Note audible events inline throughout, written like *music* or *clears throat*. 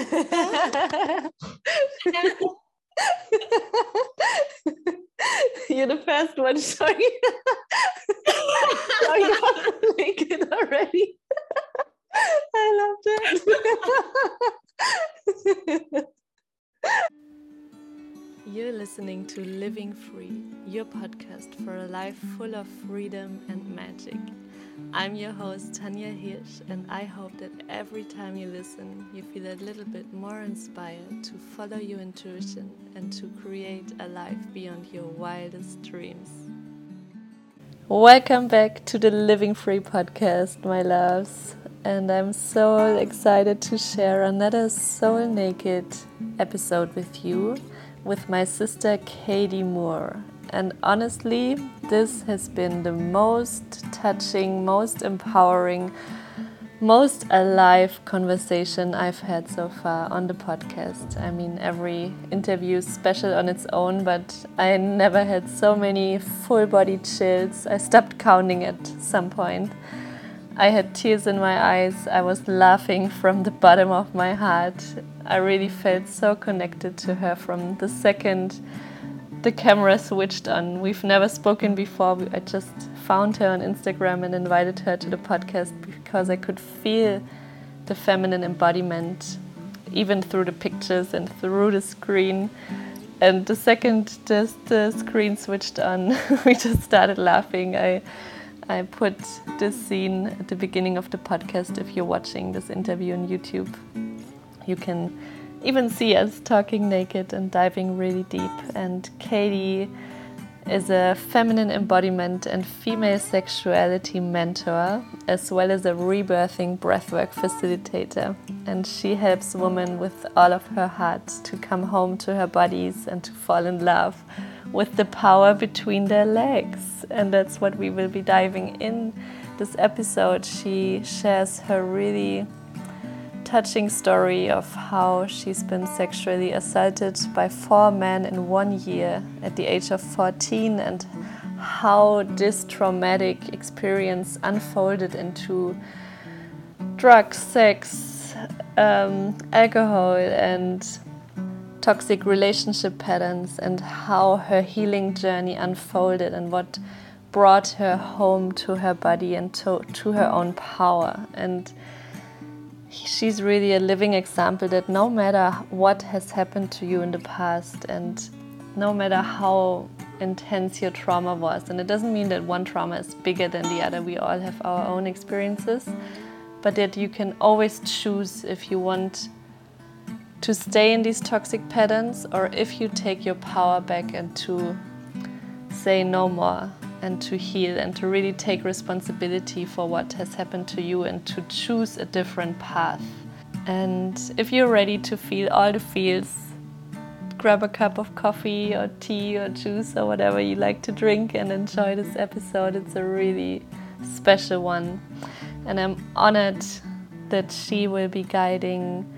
*laughs* You're the first one showing, showing off naked already. I love that. You're listening to Living Free, your podcast for a life full of freedom and magic. I'm your host, Tanja Hirsch, and I hope that every time you listen, you feel a little bit more inspired to follow your intuition and to create a life beyond your wildest dreams. Welcome back to the Living Free podcast, my loves. And I'm so excited to share another Soul Naked episode with you with my sister Katie Moore. And honestly, this has been the most touching, most empowering, most alive conversation I've had so far on the podcast. I mean, every interview is special on its own, but I never had so many full body chills. I stopped counting at some point. I had tears in my eyes. I was laughing from the bottom of my heart. I really felt so connected to her from the second the camera switched on. We've never spoken before. I just found her on Instagram and invited her to the podcast because I could feel the feminine embodiment even through the pictures and through the screen. And the second just the screen switched on, *laughs* we just started laughing. I I put this scene at the beginning of the podcast. If you're watching this interview on YouTube, you can even see us talking naked and diving really deep. And Katie is a feminine embodiment and female sexuality mentor, as well as a rebirthing breathwork facilitator. And she helps women with all of her heart to come home to her bodies and to fall in love with the power between their legs. And that's what we will be diving in this episode. She shares her really touching story of how she's been sexually assaulted by four men in one year at the age of 14 and how this traumatic experience unfolded into drugs, sex, um, alcohol, and toxic relationship patterns, and how her healing journey unfolded and what brought her home to her body and to, to her own power. And she's really a living example that no matter what has happened to you in the past and no matter how intense your trauma was, and it doesn't mean that one trauma is bigger than the other, we all have our own experiences, but that you can always choose if you want to stay in these toxic patterns or if you take your power back and to say no more and to heal and to really take responsibility for what has happened to you and to choose a different path. And if you're ready to feel all the feels, grab a cup of coffee or tea or juice or whatever you like to drink and enjoy this episode. It's a really special one. And I'm honored that she will be guiding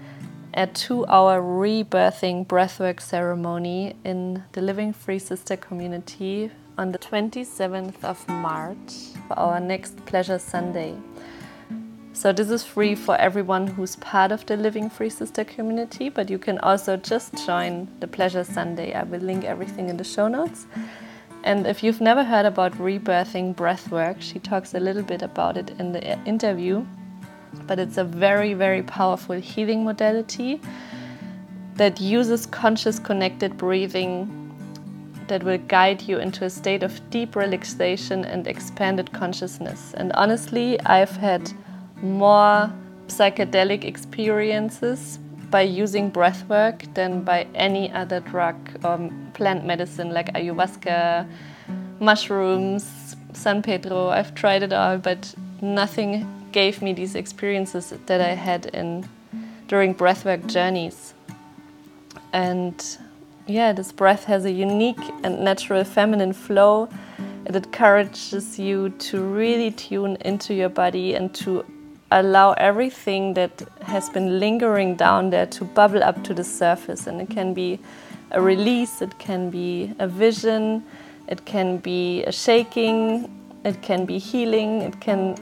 a two hour rebirthing breathwork ceremony in the Living Free Sister community on the 27th of March for our next Pleasure Sunday. So, this is free for everyone who's part of the Living Free Sister community, but you can also just join the Pleasure Sunday. I will link everything in the show notes. And if you've never heard about rebirthing breathwork, she talks a little bit about it in the uh, interview. But it's a very, very powerful healing modality that uses conscious connected breathing that will guide you into a state of deep relaxation and expanded consciousness. And honestly, I've had more psychedelic experiences by using breathwork than by any other drug or plant medicine like ayahuasca, mushrooms, San Pedro. I've tried it all, but nothing gave me these experiences that I had in during breathwork journeys. And yeah, this breath has a unique and natural feminine flow. It encourages you to really tune into your body and to allow everything that has been lingering down there to bubble up to the surface. And it can be a release, it can be a vision, it can be a shaking, it can be healing, it can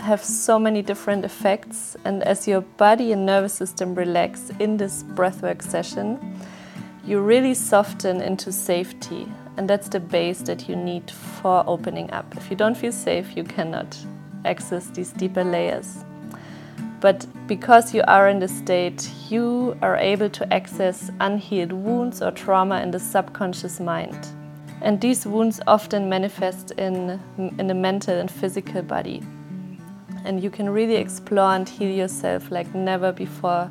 have so many different effects, and as your body and nervous system relax in this breathwork session, you really soften into safety, and that's the base that you need for opening up. If you don't feel safe, you cannot access these deeper layers. But because you are in this state, you are able to access unhealed wounds or trauma in the subconscious mind. And these wounds often manifest in, in the mental and physical body. And you can really explore and heal yourself like never before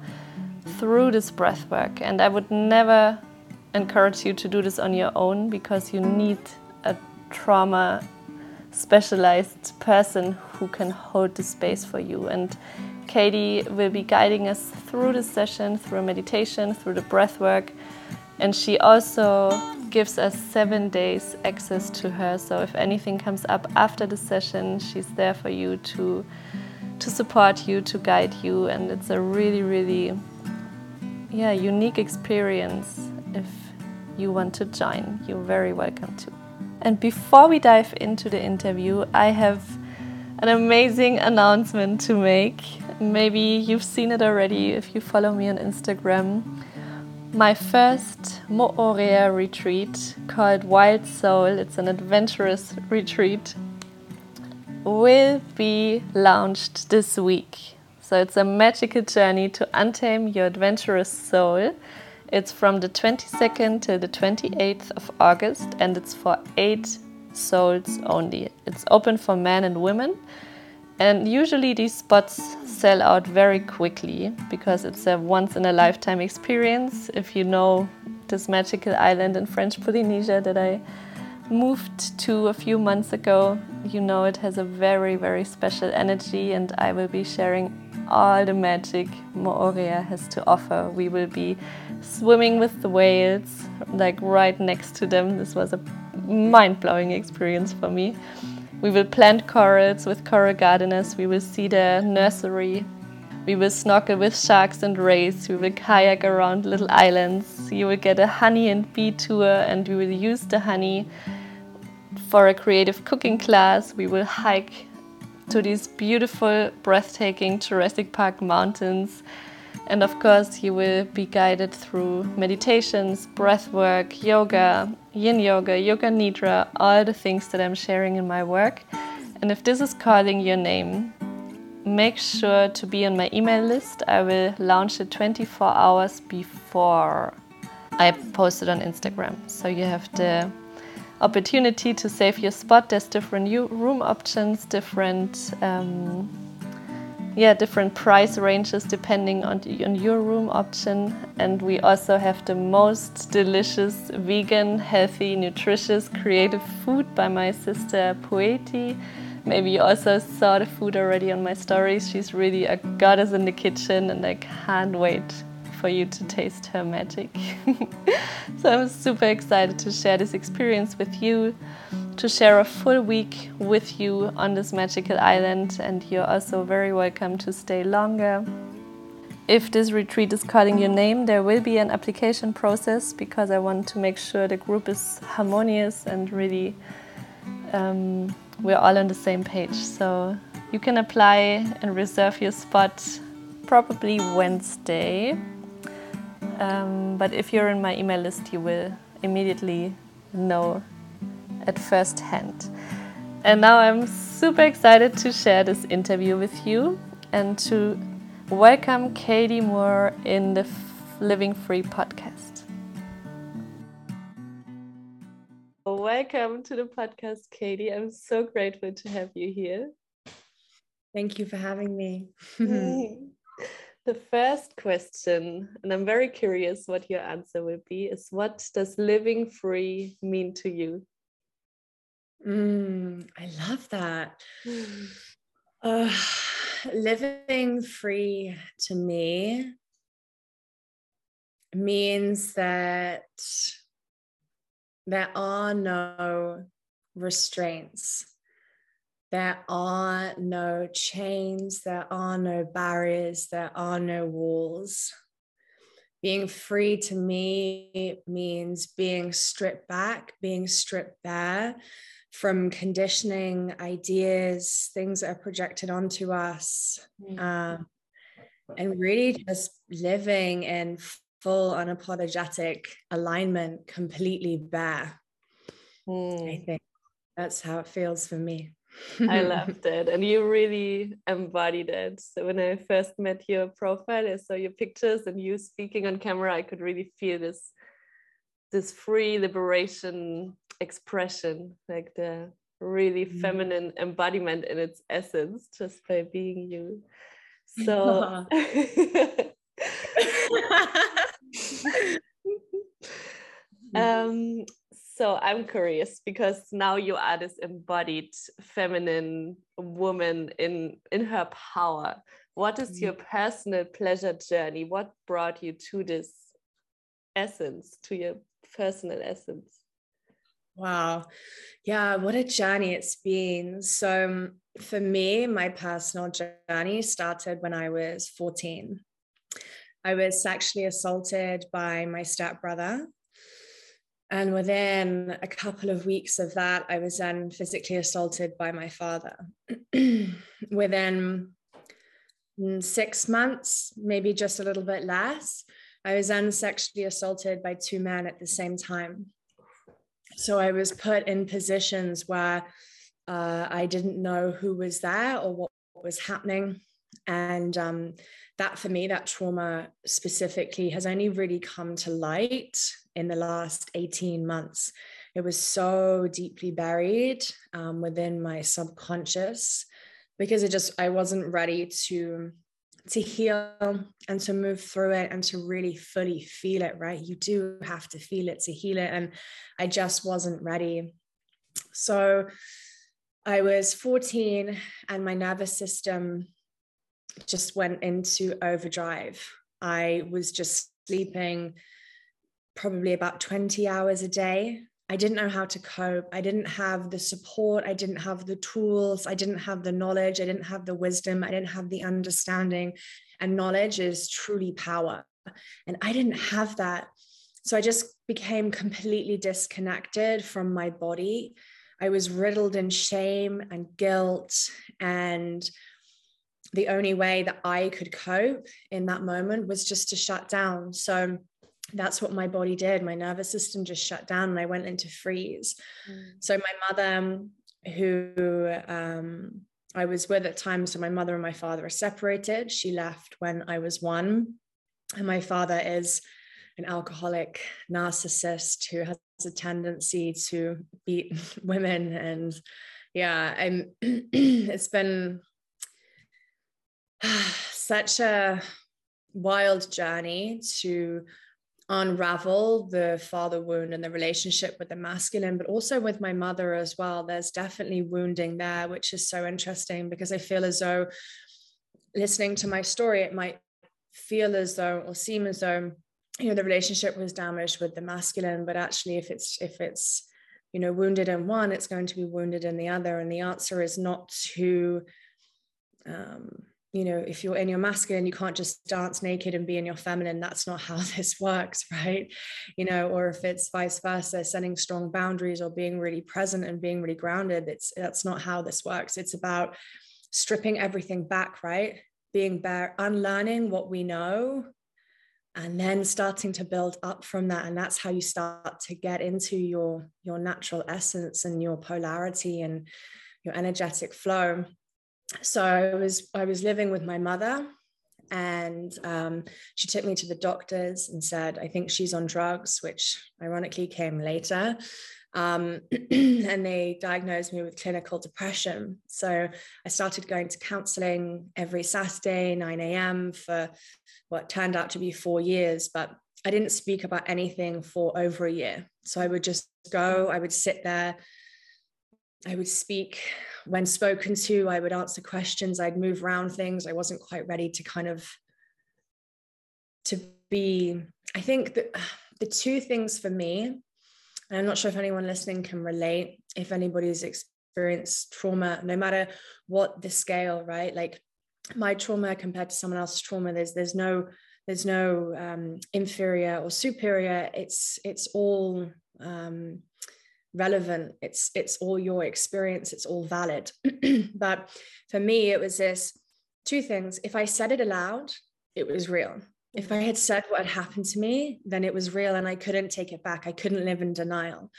through this breath work. And I would never encourage you to do this on your own because you need a trauma specialized person who can hold the space for you. And Katie will be guiding us through the session, through meditation, through the breath work. And she also gives us seven days access to her. So if anything comes up after the session, she's there for you to, to support you, to guide you. And it's a really, really yeah, unique experience. If you want to join, you're very welcome to. And before we dive into the interview, I have an amazing announcement to make. Maybe you've seen it already if you follow me on Instagram. My first Moorea retreat called Wild Soul, it's an adventurous retreat, will be launched this week. So it's a magical journey to untame your adventurous soul. It's from the 22nd till the 28th of August and it's for eight souls only. It's open for men and women and usually these spots sell out very quickly because it's a once in a lifetime experience. If you know this magical island in French Polynesia that I moved to a few months ago, you know it has a very, very special energy, and I will be sharing all the magic Moorea has to offer. We will be swimming with the whales, like right next to them. This was a mind blowing experience for me. We will plant corals with coral gardeners. We will see the nursery. We will snorkel with sharks and rays. We will kayak around little islands. You will get a honey and bee tour, and we will use the honey for a creative cooking class. We will hike to these beautiful, breathtaking Jurassic Park mountains. And of course, you will be guided through meditations, breath work, yoga, yin yoga, yoga nidra, all the things that I'm sharing in my work. And if this is calling your name, make sure to be on my email list. I will launch it 24 hours before I post it on Instagram. So you have the opportunity to save your spot. There's different room options, different. Um, yeah, different price ranges depending on, the, on your room option. And we also have the most delicious, vegan, healthy, nutritious, creative food by my sister Poeti. Maybe you also saw the food already on my stories. She's really a goddess in the kitchen, and I can't wait for you to taste her magic. *laughs* so I'm super excited to share this experience with you to share a full week with you on this magical island, and you're also very welcome to stay longer. If this retreat is calling your name, there will be an application process because I want to make sure the group is harmonious and really um, we're all on the same page. So you can apply and reserve your spot probably Wednesday. Um, but if you're in my email list, you will immediately know at first hand. And now I'm super excited to share this interview with you and to welcome Katie Moore in the Living Free podcast. Welcome to the podcast, Katie. I'm so grateful to have you here. Thank you for having me. *laughs* *laughs* the first question, and I'm very curious what your answer will be, is what does living free mean to you? Mm, I love that. *sighs* Uh, living free to me means that there are no restraints. There are no chains, there are no barriers, there are no walls. Being free to me means being stripped back, being stripped bare, from conditioning, ideas, things that are projected onto us, mm-hmm. um, and really just living in full unapologetic alignment, completely bare. Mm. I think that's how it feels for me. I *laughs* loved it. And you really embodied it. So when I first met your profile, I saw your pictures and you speaking on camera, I could really feel this this free liberation expression, like the really mm. feminine embodiment in its essence, just by being you. So *laughs* *laughs* um, so I'm curious because now you are this embodied feminine woman in in her power. What is your mm-hmm. personal pleasure journey? What brought you to this essence, to your personal essence? Wow. Yeah, what a journey it's been. So, um, for me, my personal journey started when I was 14. I was sexually assaulted by my stepbrother and within a couple of weeks of that, I was then physically assaulted by my father. *clears throat* within six months, maybe just a little bit less, I was then sexually assaulted by two men at the same time. So I was put in positions where uh, I didn't know who was there or what was happening. And um, that for me, that trauma specifically has only really come to light in the last 18 months. It was so deeply buried um, within my subconscious because it just, I wasn't ready to to heal and to move through it and to really fully feel it right? You do have to feel it to heal it and i just wasn't ready. So i was 14 and my nervous system just went into overdrive. I was just sleeping probably about 20 hours a day. I didn't know how to cope. I didn't have the support. I didn't have the tools. I didn't have the knowledge. I didn't have the wisdom. I didn't have the understanding. And knowledge is truly power. And I didn't have that. So I just became completely disconnected from my body. I was riddled in shame and guilt. And the only way that I could cope in that moment was just to shut down. So that's what my body did. My nervous system just shut down and I went into freeze. Mm. So my mother, who um, I was with at times, so my mother and my father are separated. She left when I was one, and my father is an alcoholic narcissist who has a tendency to beat *laughs* women and yeah and *clears throat* it's been *sighs* such a wild journey to unravel the father wound and the relationship with the masculine, but also with my mother as well. There's definitely wounding there, which is so interesting because I feel as though listening to my story, it might feel as though or seem as though you know the relationship was damaged with the masculine, but actually if it's if it's you know wounded in one, it's going to be wounded in the other. And the answer is not to um, you know, if you're in your masculine, you can't just dance naked and be in your feminine. That's not how *laughs* this works, right? You know, or if it's vice versa, setting strong boundaries or being really present and being really grounded, it's that's not how this works. It's about stripping everything back, right? Being bare, unlearning what we know, and then starting to build up from that. And that's how you start to get into your your natural essence and your polarity and your energetic flow so I was I was living with my mother, and um, she took me to the doctors and said, "I think she's on drugs," which ironically came later. Um, *clears throat* and they diagnosed me with clinical depression. So I started going to counseling every Saturday, 9 a.m. for what turned out to be four years. But I didn't speak about anything for over a year. So I would just go, I would sit there, I would speak when spoken to, I would answer questions, I'd move around things. I wasn't quite ready to kind of to be, I think that the two things for me, and I'm not sure if anyone listening can relate, if anybody's experienced trauma, no matter what the scale, right? Like my trauma compared to someone else's trauma, there's there's no there's no um, inferior or superior. It's it's all um, relevant. It's it's all your experience. It's all valid. *clears throat* But for me it was this two things. If i said it aloud it was real. If i had said what had happened to me then it was real and i couldn't take it back. I couldn't live in denial.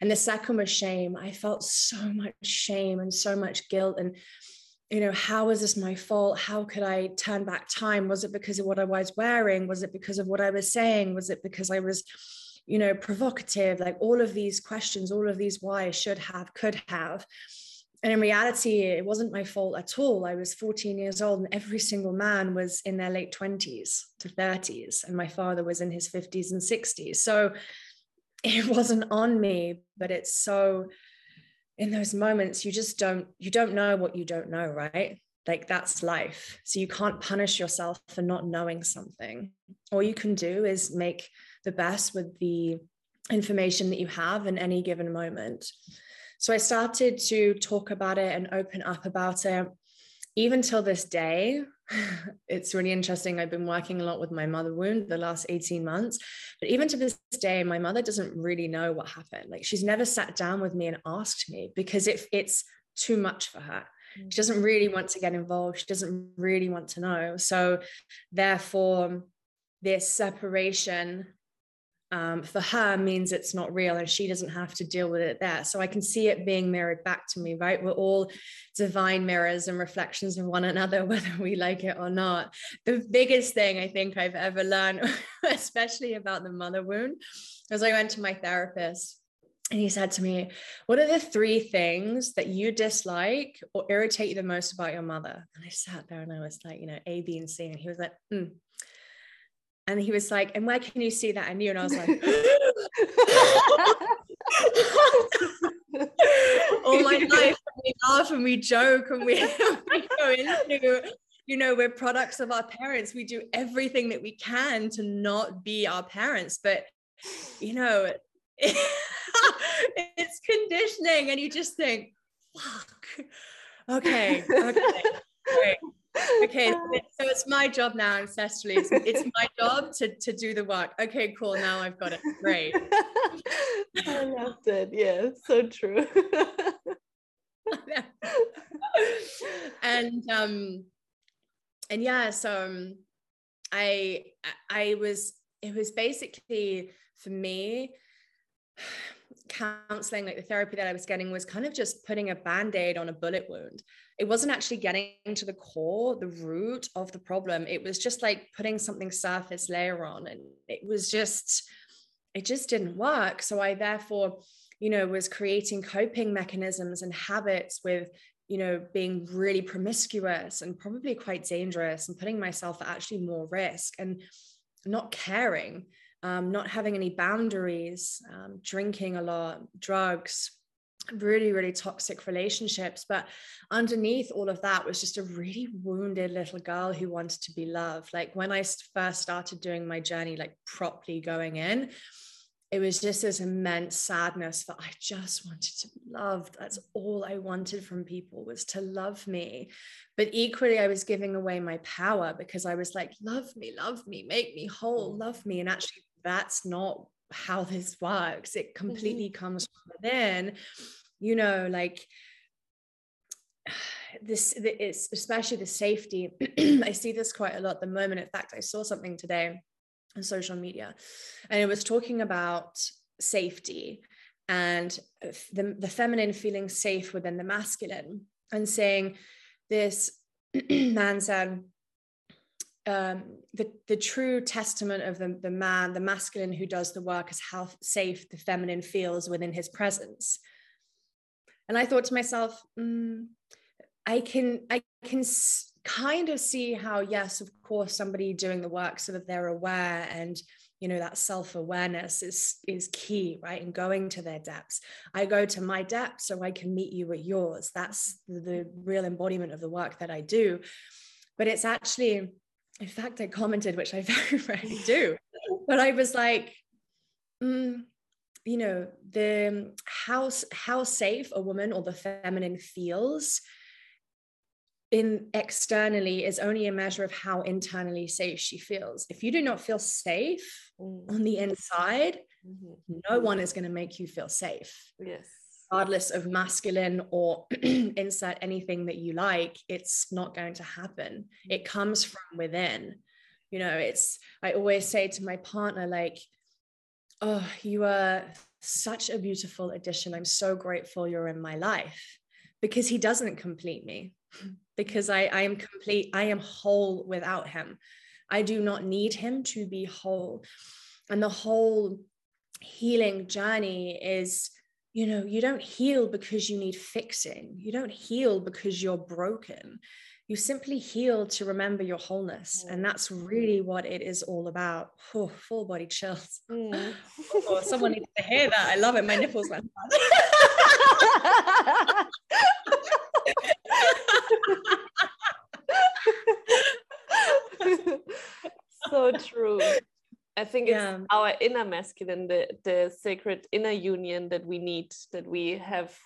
And the second was shame. I felt so much shame and so much guilt and you know how was this my fault? How could i turn back time? Was it because of what i was wearing? Was it because of what i was saying? Was it because i was you know, provocative, like all of these questions, all of these why should have, could have. And in reality, it wasn't my fault at all. I was 14 years old, and every single man was in their late 20s to 30s, and my father was in his 50s and 60s. So *laughs* it wasn't on me, but it's so in those moments you just don't you don't know what you don't know right like that's life so you can't punish yourself for not knowing something all you can do is make the best with the information that you have in any given moment. So I started to talk about it and open up about it. Even till this day, *laughs* it's really interesting. I've been working a lot with my mother wound the last 18 months. But even to this day, my mother doesn't really know what happened. Like she's never sat down with me and asked me because if it's too much for her. Mm. She doesn't really want to get involved. She doesn't really want to know. So therefore, this separation um, for her means it's not real and she doesn't have to deal with it there. So I can see it being mirrored back to me, right? We're all divine mirrors and reflections of one another, *laughs* whether we like it or not. The biggest thing I think I've ever learned, *laughs* especially about the mother wound, was I went to my therapist and he said to me, What are the three things that you dislike or irritate you the most about your mother? And I sat there and I was like, you know, A, B, and C. And he was like, mm, and he was like, and where can you see that in you? And I was like, *laughs* all my life we laugh and we joke and we, *laughs* we go into, you know, we're products of our parents. We do everything that we can to not be our parents. But, you know, *laughs* it's conditioning. And you just think, fuck, okay, okay. Right okay *laughs* so it's my job now ancestrally it's, it's my *laughs* job to to do the work. Okay cool. Now i've got it. Great. *laughs* I loved it. Yeah so true. And um and yeah so um, i i was it was basically for me *sighs* counseling like the therapy that i was getting was kind of just putting a band-aid on a bullet wound it wasn't actually getting to the core, the root of the problem. It was just like putting something surface layer on. And it was just, it just didn't work. So I therefore, you know, was creating coping mechanisms and habits with, you know, being really promiscuous and probably quite dangerous and putting myself at actually more risk and not caring, um, not having any boundaries, um, drinking a lot, drugs, really really toxic relationships but underneath all of that was just a really wounded little girl who wanted to be loved. Like when i first started doing my journey like properly going in it was just this immense sadness that i just wanted to be loved. That's all i wanted from people was to love me. But equally i was giving away my power because i was like love me love me make me whole mm. love me. And actually that's not how this works it mm-hmm. completely mm-hmm. comes from within you know like *sighs* this is especially the safety *clears throat* i see this quite a lot at the moment in fact i saw something today on social media and it was talking about safety and the, the feminine feeling safe within the masculine and saying this *clears throat* man said um, the, the true testament of the, the man, the masculine who does the work, is how safe the feminine feels within his presence. And I thought to myself, mm, I can, I can kind of see how, yes, of course, somebody doing the work so that they're aware and you know that self-awareness is is key right and going to their depths. I go to my depths so i can meet you at yours. That's the, the real embodiment of the work that i do. But it's actually in fact, I commented, which I *laughs* very rarely do, but I was like, mm, you know, the how how safe a woman or the feminine feels in externally is only a measure of how internally safe she feels. If you do not feel safe mm. on the inside, mm-hmm. no one is going to make you feel safe. Yes. Regardless of masculine or *clears throat* insert anything that you like, it's not going to happen. It mm. comes from within. You know, it's, I always say to my partner, like, oh, you are such a beautiful addition. I'm so grateful you're in my life because he doesn't complete me *laughs* because I, I am complete, I am whole without him. I do not need him to be whole. And the whole healing journey is, you know, you don't heal because you need fixing, you don't heal because you're broken. You simply heal to remember your wholeness. And that's really what it is all about. Oh, full body chills. Mm. oh, someone needs to hear that. I love it. My nipples went *laughs* so true. I think yeah. it's our inner masculine, the, the sacred inner union that we need, that we have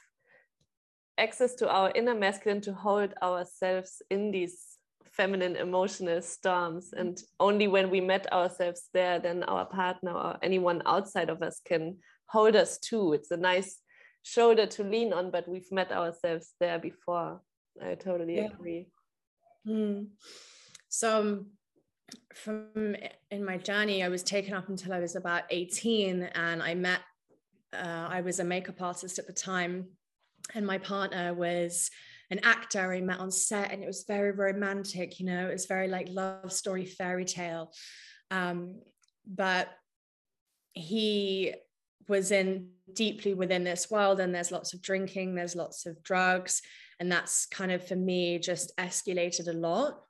access to our inner masculine to hold ourselves in these feminine emotional storms. Mm-hmm. And only when we met ourselves there, then our partner or anyone outside of us can hold us too. It's a nice shoulder to lean on, but we've met ourselves there before. I totally yeah. agree. Mm. So, um, from in my journey, I was taken up until I was about 18, and I met, uh, I was a makeup artist at the time, and my partner was an actor I met on set, and it was very romantic, you know, it was very like love story fairy tale. Um, but he was in deeply within this world, and there's lots of drinking, there's lots of drugs, and that's kind of for me just escalated a lot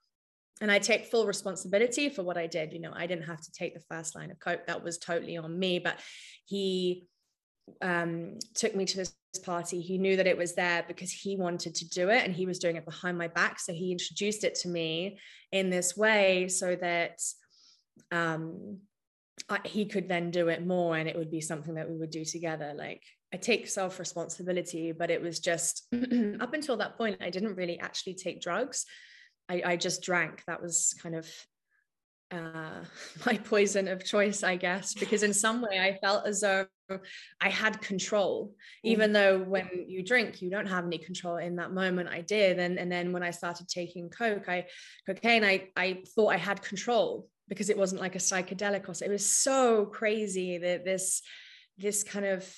and I take full responsibility for what I did. You know, I didn't have to take the first line of coke; that was totally on me. But he um, took me to this party. He knew that it was there because he wanted to do it, and he was doing it behind my back. So he introduced it to me in this way, so that um, I, he could then do it more, and it would be something that we would do together. Like I take self responsibility, but it was just *clears throat* up until that point, I didn't really actually take drugs. I, I just drank. That was kind of uh, *laughs* my poison of choice, I guess, because in some way I felt as though I had control, even mm. though when you drink, you don't have any control. In that moment, I did, and and then when I started taking coke, I cocaine, I I thought I had control because it wasn't like a psychedelic or so. It was so crazy that this this kind of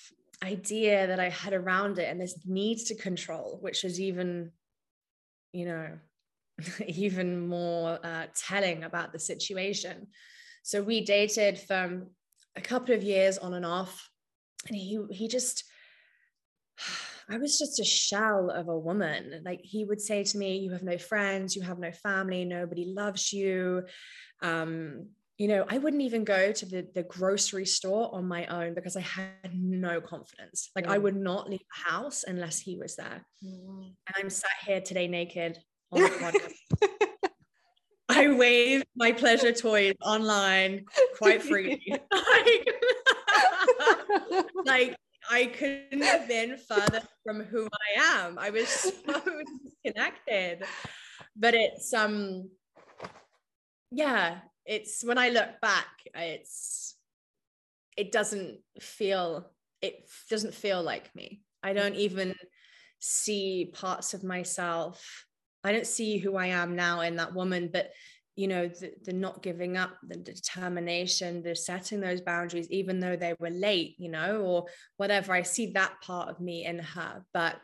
idea that I had around it and this need to control, which is even, you know, *laughs* even more uh, telling about the situation. So we dated for a couple of years on and off, and he he just *sighs* I was just a shell of a woman. Like he would say to me, "You have no friends, you have no family, nobody loves you." Um, you know, I wouldn't even go to the, the grocery store on my own because I had no confidence. Like I would not leave the house unless he was there. Mm. And I'm sat here today naked on the podcast. *laughs* I wave my pleasure toys online quite freely. *laughs* like, like I couldn't have been further from who I am. I was so *laughs* disconnected. But it's um yeah, it's when I look back, it's it doesn't feel it doesn't feel like me. I don't even see parts of myself I don't see who I am now in that woman, but you know, the, the not giving up, the determination, the setting those boundaries, even though they were late, you know, or whatever. I see that part of me in her. But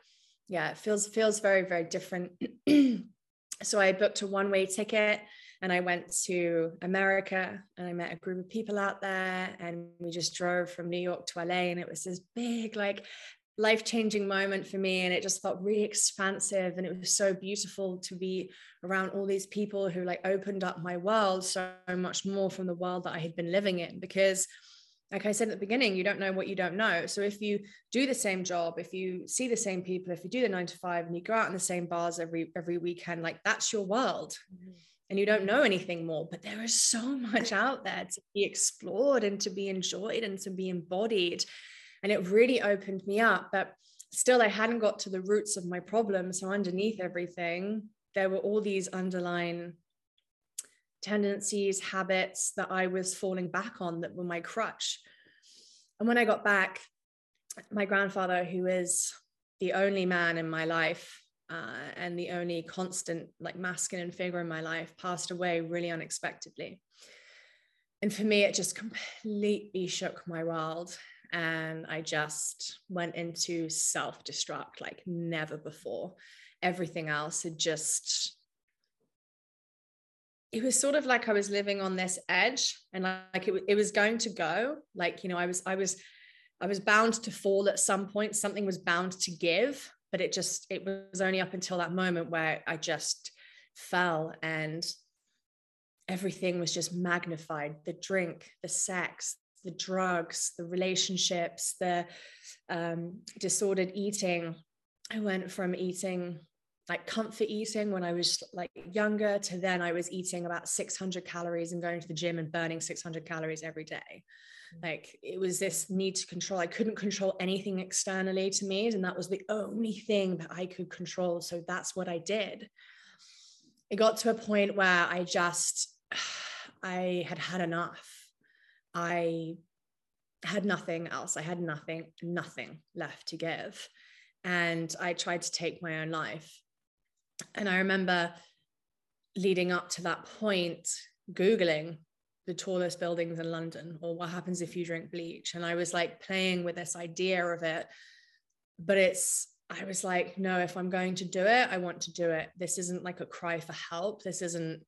yeah, it feels feels very, very different. *clears throat* so I booked a one-way ticket and I went to America and I met a group of people out there and we just drove from New York to LA and it was this big like life changing moment for me. And it just felt really expansive. And it was so beautiful to be around all these people who like opened up my world so much more from the world that I had been living in. Because, like I said at the beginning, you don't know what you don't know. So if you do the same job, if you see the same people, if you do the nine to five and you go out in the same bars every every weekend, like that's your world. Mm-hmm and you don't know anything more but there is so much out there to be explored and to be enjoyed and to be embodied and it really opened me up but still i hadn't got to the roots of my problem so underneath everything there were all these underlying tendencies, habits that I was falling back on that were my crutch. And when I got back, my grandfather, who is the only man in my life uh, and the only constant, like masculine figure in my life, passed away really unexpectedly. And for me, it just completely shook my world. And I just went into self destruct like never before. Everything else had just it was sort of like I was living on this edge and like it, it was going to go. Like you know I was I was I was bound to fall at some point. Something was bound to give but it just it was only up until that moment where I just fell and everything was just magnified. The drink the sex the drugs the relationships the um, disordered eating I went from eating like comfort eating when I was like younger to then I was eating about 600 calories and going to the gym and burning 600 calories every day. Mm. Like it was this need to control. I couldn't control anything externally to me. And that was the only thing that I could control. So that's what I did. It got to a point where I just, *sighs* I had had enough. I had nothing else. I had nothing, nothing left to give. And I tried to take my own life and I remember leading up to that point, Googling the tallest buildings in London or what happens if you drink bleach. And I was like playing with this idea of it. But it's, I was like, no, if I'm going to do it, I want to do it. This isn't like a cry for help. This isn't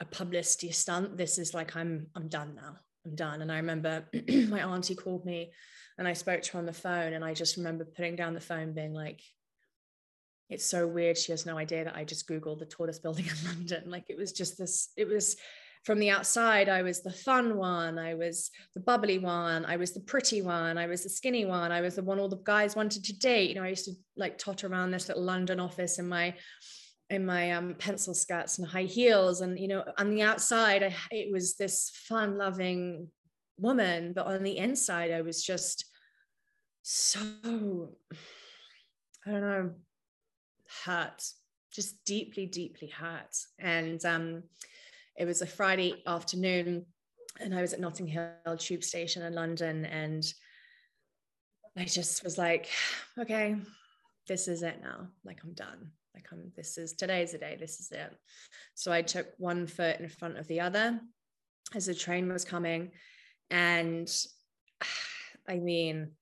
a publicity stunt. This is like, I'm, I'm done now. Done. And I remember *clears throat* my auntie called me and I spoke to her on the phone. And I just remember putting down the phone, being like, it's so weird. She has no idea that I just Googled the tallest building in *laughs* London. Like it was just this, it was from the outside, I was the fun one, I was the bubbly one, I was the pretty one, I was the skinny one, I was the one all the guys wanted to date. You know, I used to like totter around this little London office in my in my um, pencil skirts and high heels. And, you know, on the outside, I, it was this fun loving woman, but on the inside, I was just so, I don't know, hurt, just deeply, deeply hurt. And um, it was a Friday afternoon, and I was at Notting Hill Tube Station in London, and I just was like, *sighs* okay, this is it now. Like I'm done. Like I'm. This is today's the day. This is it. So I took one foot in front of the other as the train was coming, and *sighs* I mean,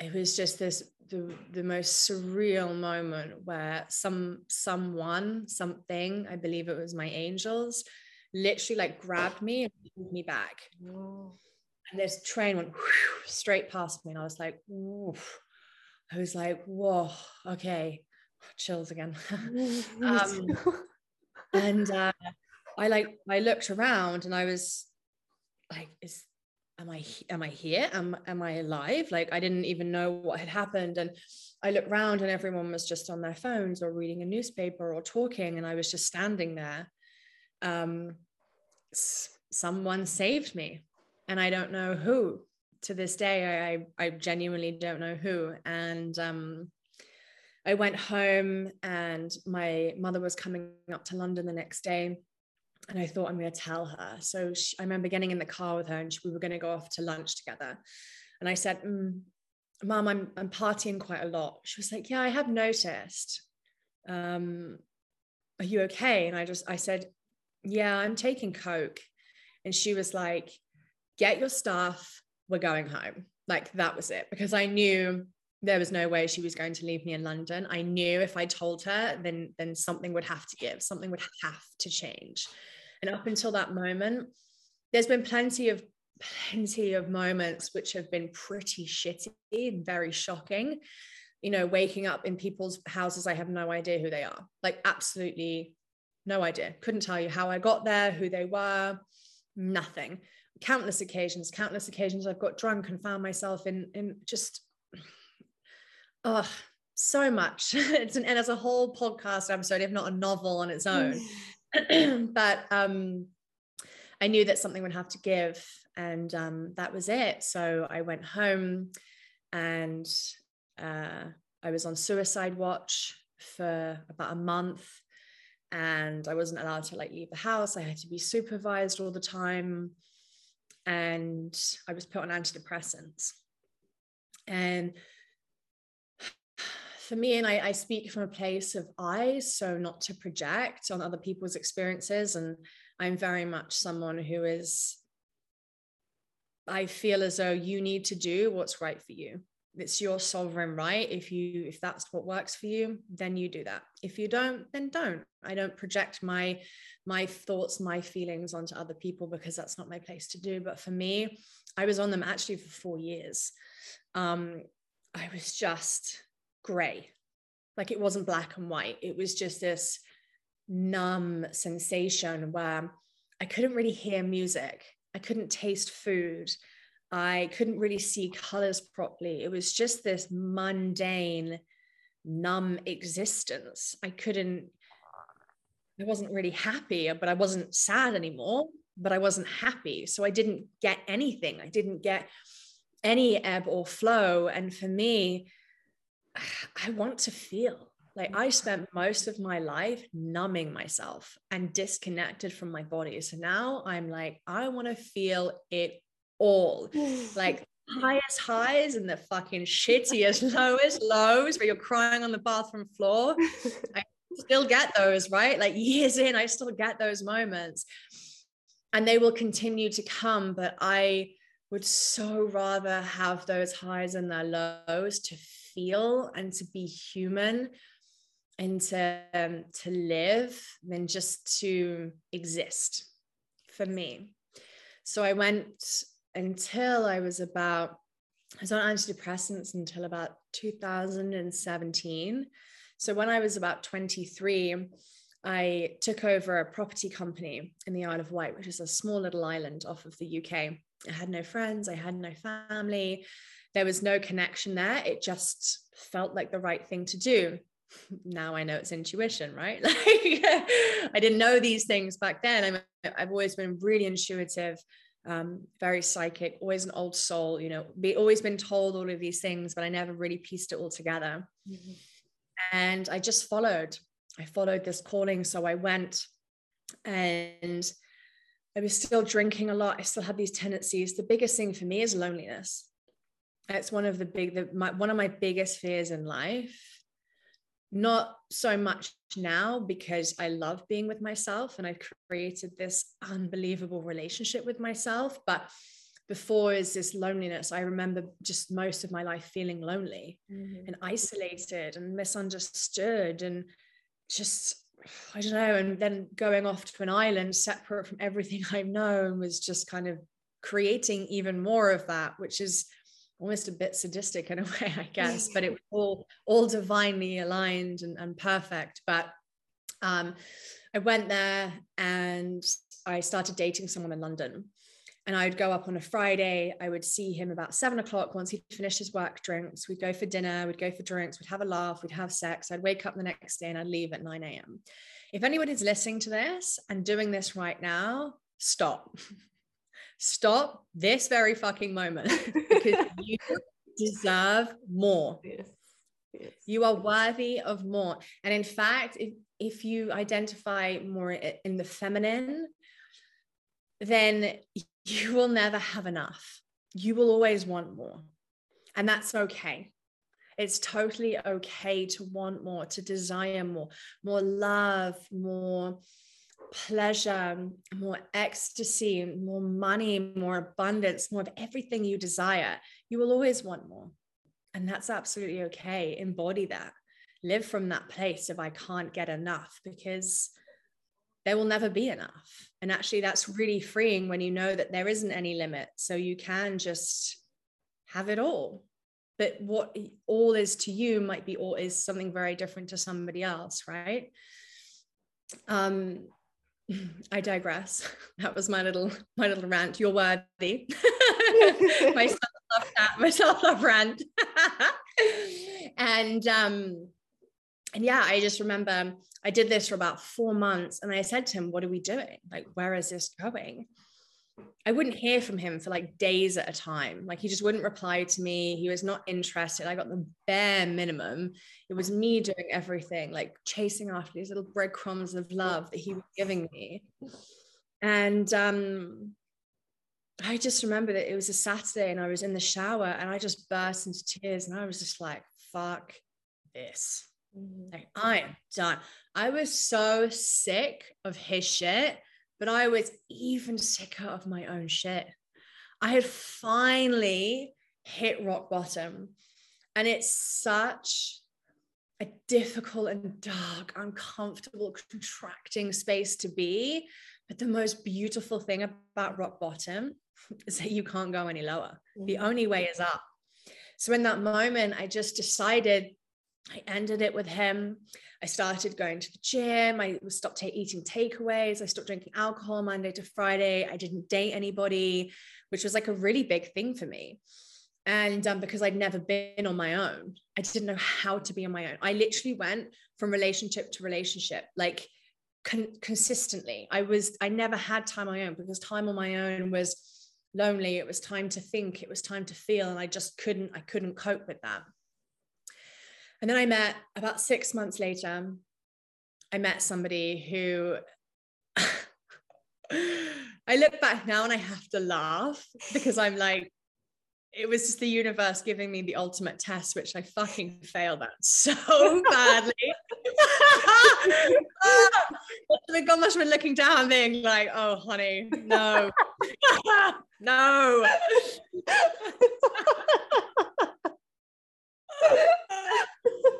it was just this the, the most surreal moment where some someone something i believe it was my angels literally like grabbed me and pulled me back and this train went straight past me and i was like Oof. i was like whoa okay chills again *laughs* *laughs* um, *laughs* and uh, i like i looked around and i was like is am I am I here? Am am I alive? Like I didn't even know what had happened. And I looked around and everyone was just on their phones or reading a newspaper or talking. And I was just standing there. Um, someone saved me. And I don't know who. To this day, I I genuinely don't know who. And um I went home and my mother was coming up to London the next day and I thought I'm going to tell her. So she, I remember getting in the car with her, and she, we were going to go off to lunch together. And I said, mm, "Mom, I'm I'm partying quite a lot." She was like, "Yeah, I have noticed. Um, are you okay?" And I just I said, "Yeah, I'm taking coke." And she was like, "Get your stuff. We're going home." Like that was it because I knew there was no way she was going to leave me in London. I knew if I told her, then then something would have to give, something would have to change. And up until that moment, there's been plenty of plenty of moments which have been pretty shitty and very shocking. You know, waking up in people's houses, I have no idea who they are. Like, absolutely no idea. Couldn't tell you how I got there, who they were, nothing. Countless occasions, countless occasions I've got drunk and found myself in in just oh so much. *laughs* it's an and as a whole podcast episode, if not a novel on its own. *clears throat* but um, I knew that something would have to give, and um, that was it. So I went home, and uh, I was on suicide watch for about a month and I wasn't allowed to like leave the house. I had to be supervised all the time. And I was put on antidepressants. And for me, and I, I speak from a place of I, so not to project on other people's experiences. And I'm very much someone who is, I feel as though you need to do what's right for you. It's your sovereign right. If you if that's what works for you then you do that. If you don't then don't. I don't project my my thoughts my feelings onto other people because that's not my place to do. But for me i was on them actually for 4 years. Um i was just gray like it wasn't black and white it was just this numb sensation where i couldn't really hear music i couldn't taste food I couldn't really see colors properly. It was just this mundane, numb existence. I couldn't, I wasn't really happy, but I wasn't sad anymore, but I wasn't happy. So I didn't get anything. I didn't get any ebb or flow. And for me, I want to feel like I mm-hmm. spent most of my life numbing myself and disconnected from my body. So now I'm like, I want to feel it all like *laughs* highest highs and the fucking shittiest *laughs* lowest lows where you're crying on the bathroom floor. I still get those, right? Like years in, I still get those moments. And they will continue to come, but I would so rather have those highs and their lows to feel and to be human and to um, to live than just to exist for me so i went until I was about, I was on antidepressants until about 2017. So when I was about 23, I took over a property company in the Isle of Wight, which is a small little island off of the UK. I had no friends, I had no family, there was no connection there. It just felt like the right thing to do. *laughs* Now I know it's intuition, right? *laughs* Like I didn't know these things back then. I'm, I've always been really intuitive um, very psychic, always an old soul, you know, be always been told all of these things, but I never really pieced it all together. Mm-hmm. And I just followed. I followed this calling. So I went and I was still drinking a lot. I still had these tendencies. The biggest thing for me is loneliness. It's one of the big, the, my, one of my biggest fears in life not so much now because I love being with myself and I've created this unbelievable relationship with myself. But before is this loneliness. I remember just most of my life feeling lonely mm-hmm. and isolated and misunderstood and just I don't know. And then going off to an island separate from everything *laughs* I've known was just kind of creating even more of that, which is almost a bit sadistic in a *laughs* way, I guess, but it was all all divinely aligned and, and perfect. But um, I went there and I started dating someone in London. And I would go up on a Friday. I would see him about seven o'clock once he'd finished his work drinks. We'd go for dinner, we'd go for drinks, we'd have a laugh, we'd have sex. I'd wake up the next day and I'd leave at 9 a.m. If anyone is listening to this and doing this right now, stop. *laughs* stop this very fucking moment *laughs* because you *laughs* deserve more. Yes. Yes. You are worthy of more. And in fact, if, if you identify more in the feminine, then you will never have enough. You will always want more. And that's okay. It's totally okay to want more, to desire more, more love, more pleasure, more ecstasy, more money, more abundance, more of everything you desire, you will always want more. And that's absolutely okay. Embody that. Live from that place of I can't get enough because there will never be enough. And actually, that's really freeing when you know that there isn't any limit. So you can just have it all. But what all is to you might be all is something very different to somebody else, right? Um, I digress. *laughs* That was my little my little rant. You're worthy. *laughs* my *laughs* self-love my self-love rant. and um and yeah, I just remember I did this for about four months and I said to him, What are we doing? Like, where is this going? I wouldn't hear from him for like days at a time. Like he just wouldn't reply to me. He was not interested. I got the bare minimum. It was me doing everything, like chasing after these little breadcrumbs of love that he was giving me. And um, I just remember that it was a Saturday and I was in the shower and I just burst into tears and I was just like, fuck this. Mm-hmm. Like, I am done. I was so sick of his shit but I was even sicker of my own shit. I had finally hit rock bottom. And it's such a difficult and dark, uncomfortable, contracting space to be. But the most beautiful thing about rock bottom *laughs* is that you can't go any lower. The mm. only way is up. So in that moment, I just decided I ended it with him. I started going to the gym. I stopped t- eating takeaways. I stopped drinking alcohol Monday to Friday. I didn't date anybody, which was like a really big thing for me. And um, because I'd never been on my own, I didn't know how to be on my own. I literally went from relationship to relationship, like con- consistently. I was, I never had time on my own because time on my own was lonely. It was time to think. It was time to feel. And I just couldn't, I couldn't cope with that. And then I met about six months later, I met somebody who *laughs* I look back now and I have to laugh because I'm like, it was just the universe giving me the ultimate test, which I fucking failed at so *laughs* badly. *laughs* the God must have been looking down, being like, oh, honey, no, no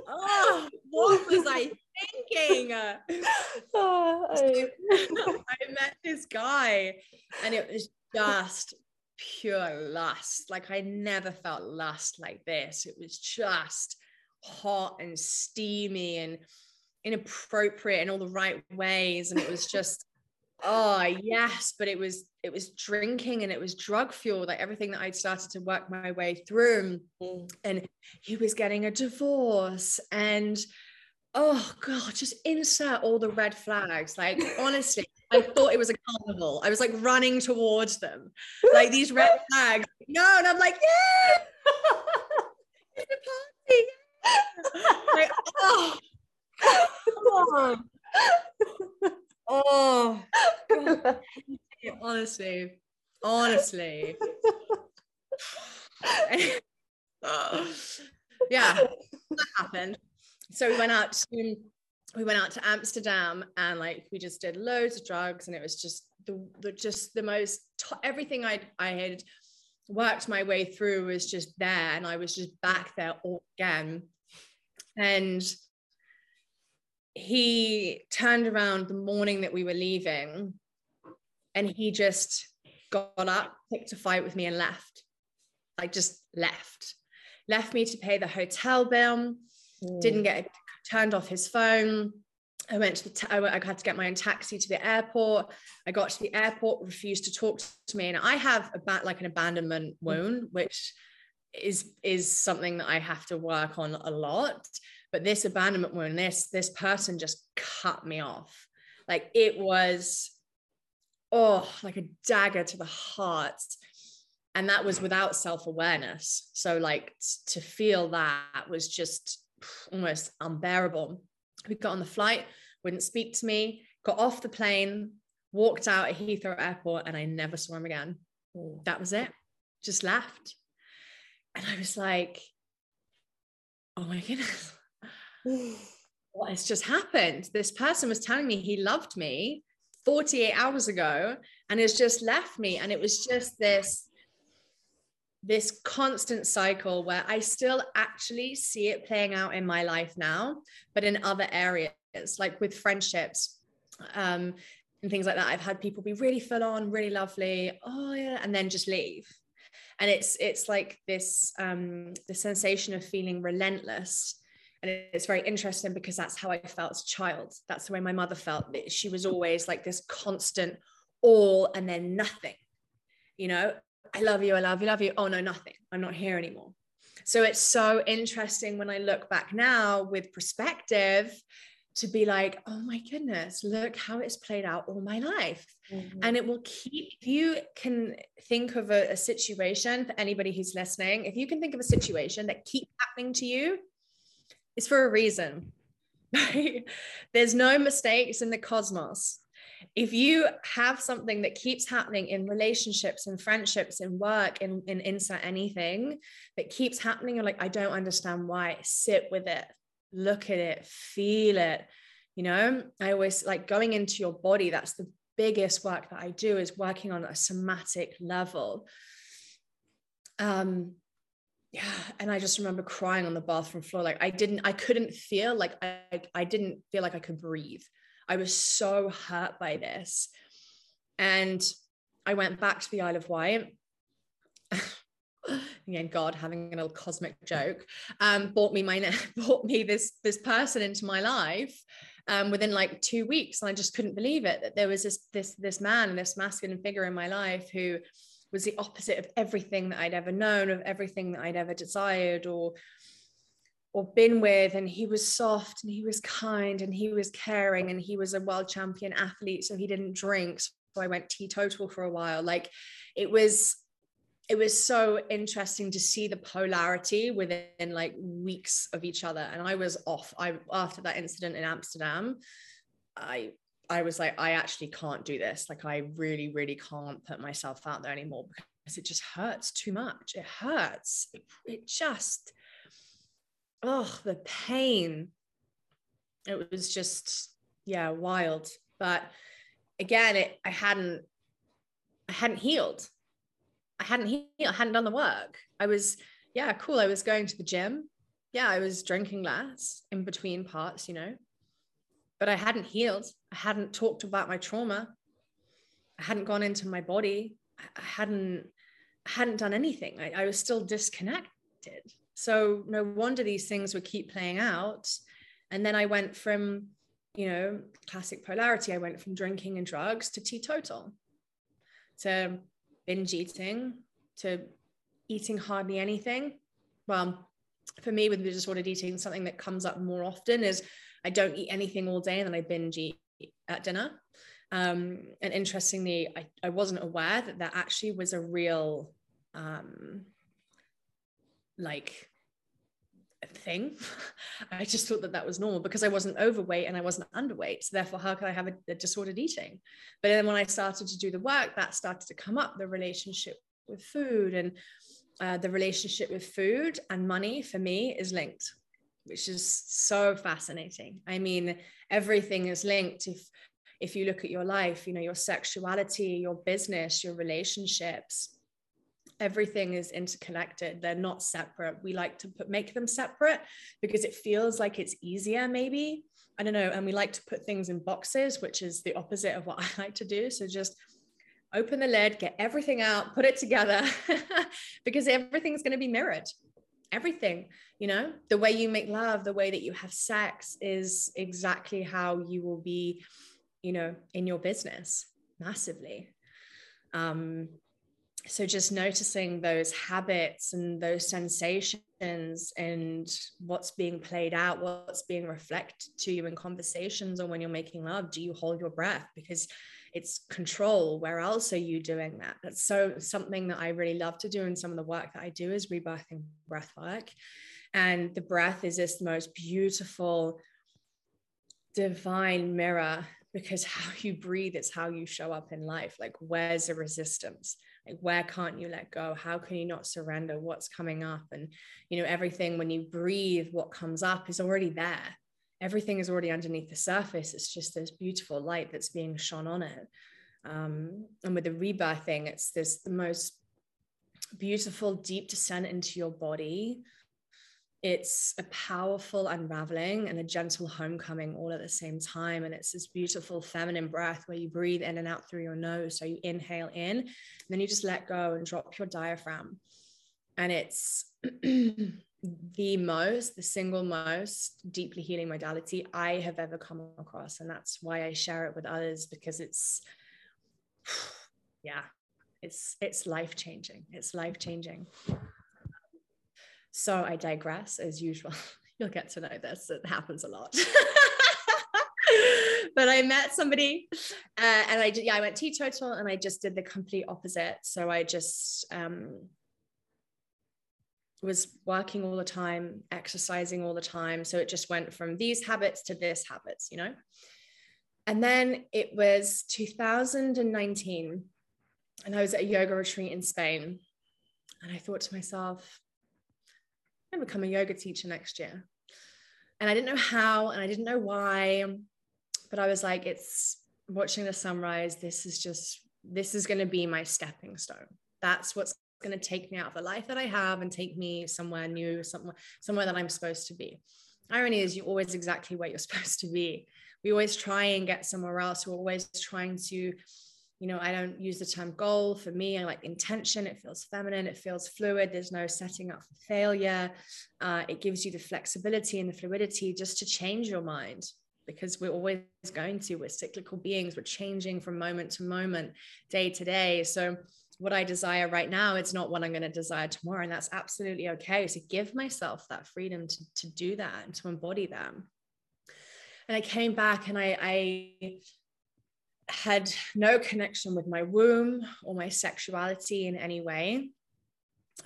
oh, what was I thinking? Oh, *laughs* I... *laughs* I met this guy and it was just pure lust. Like I never felt lust like this. It was just hot and steamy and inappropriate in all the right ways. And it was just oh yes but it was it was drinking and it was drug fuel like everything that i'd started to work my way through. Mm. and he was getting a divorce and oh god just insert all the red flags. Like honestly i thought it was a carnival. I was like running towards them. Like these red *laughs* flags. No and i'm like yeah! *laughs* It's a party like oh come on. Oh, honestly, honestly. *laughs* yeah, that happened. So we went out to we went out to Amsterdam and like we just did loads of drugs and it was just the, the just the most everything I I had worked my way through was just there and I was just back there all again. And he turned around the morning that we were leaving and he just got up, picked a fight with me, and left. Like just left. Left me to pay the hotel bill, mm. didn't get turned off his phone. I went to the, t- I, went, I had to get my own taxi to the airport. I got to the airport, refused to talk to me. And I have a bat like an abandonment wound, which is is something that I have to work on a lot but this abandonment wound this this person just cut me off like it was oh like a dagger to the heart. And that was without self-awareness. So like to feel that was just almost unbearable. We got on the flight wouldn't speak to me got off the plane walked out at heathrow airport and i never saw him again. That was it. Just left. And i was like oh my goodness. *sighs* What has just happened? This person was telling me he loved me 48 hours ago and has just left me. And it was just this this constant cycle where I still actually see it playing out in my life now, but in other areas, like with friendships um, and things like that. I've had people be really full on, really lovely, oh yeah, and then just leave. And it's it's like this um, the sensation of feeling relentless and it's very interesting because that's how I felt as a child. That's the way my mother felt. She was always like this constant all and then nothing. You know, I love you, I love you, love you. Oh no, nothing. I'm not here anymore. So it's so interesting when I look back now with perspective to be like, oh my goodness, look how it's played out all my life. Mm-hmm. And it will keep, if you can think of a, a, situation for anybody who's listening, if you can think of a situation that keeps happening to you, it's for a reason. *laughs* There's no mistakes in the cosmos. If you have something that keeps happening in relationships and friendships and work and in, in insert anything that keeps happening, you're like, I don't understand why. Sit with it look at it, feel it. You know, I always like going into your body. That's the biggest work that I do is working on a somatic level. Um, yeah, and I just remember crying on the bathroom floor. Like I didn't, I couldn't feel like I, I didn't feel like I could breathe. I was so hurt by this. And I went back to the Isle of Wight *laughs* again god having a little cosmic joke um bought me my *laughs* bought me this this person into my life um within like two weeks and i just couldn't believe it that there was this this this man this masculine figure in my life who was the opposite of everything that i'd ever known of everything that i'd ever desired or or been with. And he was soft and he was kind and he was caring and he was a world champion athlete so he didn't drink. So i went teetotal for a while. Like it was it was so interesting to see the polarity within like weeks of each other. And i was off. I after that incident in amsterdam i i was like i actually can't do this. Like i really really can't put myself out there anymore because it just hurts too much. It hurts. It, it just oh the pain. It was just yeah wild. But again it i hadn't i hadn't healed. I hadn't healed, I hadn't done the work. I was, yeah, cool. I was going to the gym. Yeah, I was drinking less in between parts, you know, but I hadn't healed. I hadn't talked about my trauma. I hadn't gone into my body. I hadn't, hadn't done anything. I, I was still disconnected. So no wonder these things would keep playing out. And then I went from, you know, classic polarity. I went from drinking and drugs to teetotal, to binge eating to eating hardly anything. Well, for me, with the disordered eating, something that comes up more often is I don't eat anything all day and then I binge eat at dinner. Um, and interestingly, I, I wasn't aware that that actually was a real, um, like, thing. *laughs* I just thought that that was normal because I wasn't overweight and I wasn't underweight. So therefore, how could I have a, a, disordered eating? But then when I started to do the work, that started to come up the relationship with food and uh, the relationship with food and money for me is linked, which is so fascinating. I mean, everything is linked. If if you look at your life, you know, your sexuality, your business, your relationships, everything is interconnected. They're not separate. We like to put make them separate because it feels like it's easier maybe. I don't know. And we like to put things in boxes which is the opposite of what *laughs* i like to do. So just open the lid get everything out put it together *laughs* because everything's going to be mirrored everything you know? The way you make love the way that you have sex is exactly how you will be you know in your business massively. Um so just noticing those habits and those sensations and what's being played out what's being reflected to you in conversations or when you're making love do you hold your breath? Because it's control where else are you doing that? That's so something that i really love to do and some of the work that i do is rebirthing breath work. And the breath is this most beautiful divine mirror because how you breathe is how you show up in life. Like where's the resistance? Like where can't you let go? How can you not surrender what's coming up? And you know everything when you breathe what comes up is already there everything is already underneath the surface it's just this beautiful light that's being shone on it um, and with the rebirthing it's this the most beautiful deep descent into your body it's a powerful unraveling and a gentle homecoming all at the same time. And it's this beautiful feminine breath where you breathe in and out through your nose. So you inhale in, and then you just let go and drop your diaphragm. And it's *clears throat* the most, the single most deeply healing modality I have ever come across. And that's why I share it with others because it's, *sighs* yeah, it's it's life changing. It's life changing. So I digress as usual. *laughs* You'll get to know this. It happens a lot. *laughs* but I met somebody uh, and I yeah I went teetotal and I just did the complete opposite. So I just um, was working all the time, exercising all the time. So it just went from these habits to this habits, you know. And then it was 2019, and I was at a yoga retreat in Spain, and I thought to myself, I'm gonna become a yoga teacher next year. And I didn't know how, and I didn't know why, but I was like, it's watching the sunrise. This is just, this is going to be my stepping stone. That's what's going to take me out of the life that I have and take me somewhere new, somewhere, somewhere that I'm supposed to be. Irony is you're always exactly where you're *laughs* supposed to be. We always try and get somewhere else. We're always trying to, you know, I don't use the term goal for me. I like intention. It feels feminine. It feels fluid. There's no setting up for failure. Uh, it gives you the flexibility and the fluidity just to change your mind because we're always going to. We're cyclical beings. We're changing from moment to moment, day to day. So what I desire right now, it's not what I'm going to desire tomorrow. And that's absolutely okay. So give myself that freedom to, to do that and to embody that. And I came back and I, I had no connection with my womb or my sexuality in any way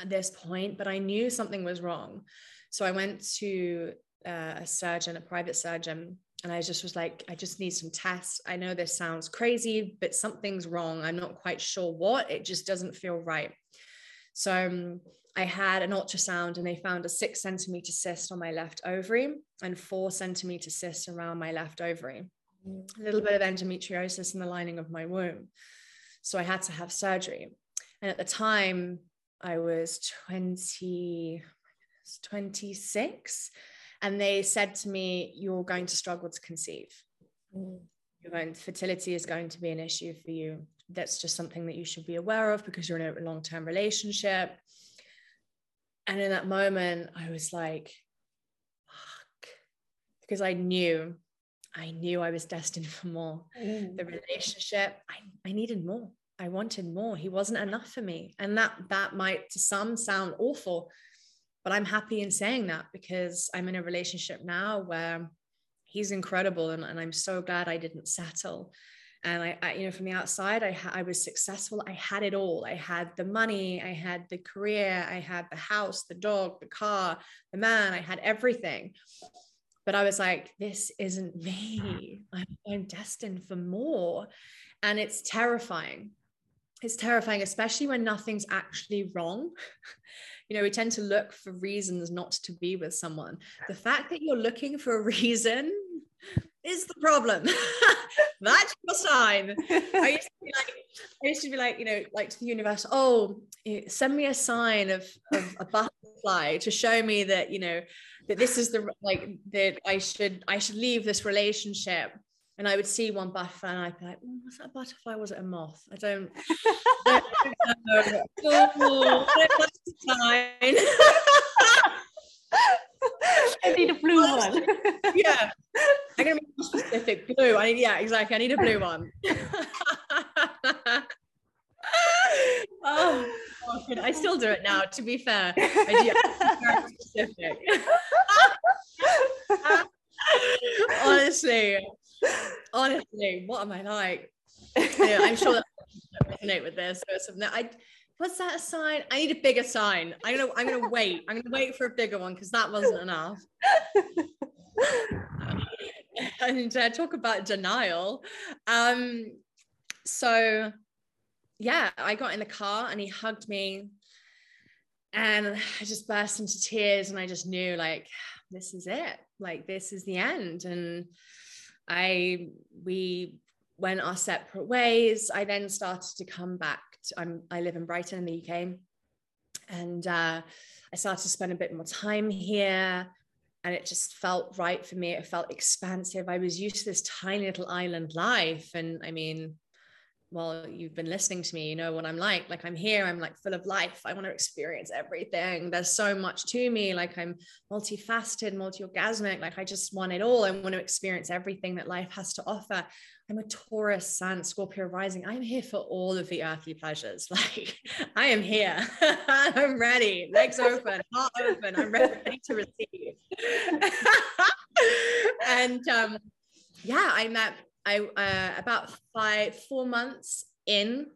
at this point, but I knew something was wrong. So I went to uh, a surgeon, a private surgeon, and I just was like, I just need some tests. I know this sounds crazy, but something's wrong. I'm not quite sure what. It just doesn't feel right. So um, I had an ultrasound and they found a six centimeter cyst on my left ovary and four centimeter cyst around my left ovary. A little bit of endometriosis in the lining of my womb. So I had to have surgery. And at the time, I was 20, 26 and they said to me you're going to struggle to conceive. Mm. you're going fertility is going to be an issue for you. That's just something that you should be aware of because you're in a long-term relationship. And in that moment i was like fuck. Because i knew i knew i was destined *laughs* for more. Mm. the relationship I, I needed more. I wanted more. He wasn't enough for me. And that that might to some sound awful but I'm happy in saying that because I'm in a relationship now where he's incredible and, and I'm so glad I didn't settle. And I, I you know, from the outside, I, I was successful. I had it all. I had the money, I had the career, I had the house, the dog, the car, the man, I had everything. But I was like, this isn't me. I'm, I'm destined for more. And it's terrifying. It's terrifying, especially when nothing's actually wrong *laughs* you know we tend to look for reasons not to be with someone. The fact that you're looking for a reason is the problem. *laughs* That's your sign. I used, to be like, I used to be like you know like to the universe oh eh, send me a sign of, of a butterfly to show me that you know that this is the like that I should I should leave this relationship and I would see one butterfly and I'd be like, oh, was that a butterfly? Was it a moth? I don't, I don't know. I need a blue one. yeah. I'm gonna be specific. Blue. I need, yeah, exactly. I need a blue one. *laughs* oh, I still do it now, to be fair. I do specific. *laughs* *laughs* Honestly, honestly, what am I like? *laughs* Yeah, I'm sure that resonate with this. So I what's that a sign? I need a bigger sign. I'm gonna I'm gonna wait. I'm gonna wait for a bigger one because that wasn't enough. *laughs* and uh, talk about denial. Um, so yeah, I got in the car and he hugged me and I just burst into tears and I just knew like this is it. Like this is the end. And I we went our separate ways. I then started to come back. To, I'm I live in Brighton in the UK, and uh, I started to spend a bit more time here. And it just felt right for me. It felt expansive. I was used to this tiny little island life, and I mean, well, you've been listening to me, you know what I'm like. Like I'm here, I'm like full of life. I want to experience everything. There's so much to me. Like I'm multifaceted, multi-orgasmic. Like I just want it all. I want to experience everything that life has to offer. I'm a Taurus, Sun, Scorpio rising. I'm here for all of the earthly pleasures. *laughs* Like I am here. *laughs* I'm ready. Legs open, heart open. I'm ready to receive. *laughs* and um, yeah, I met I uh, about five, four months in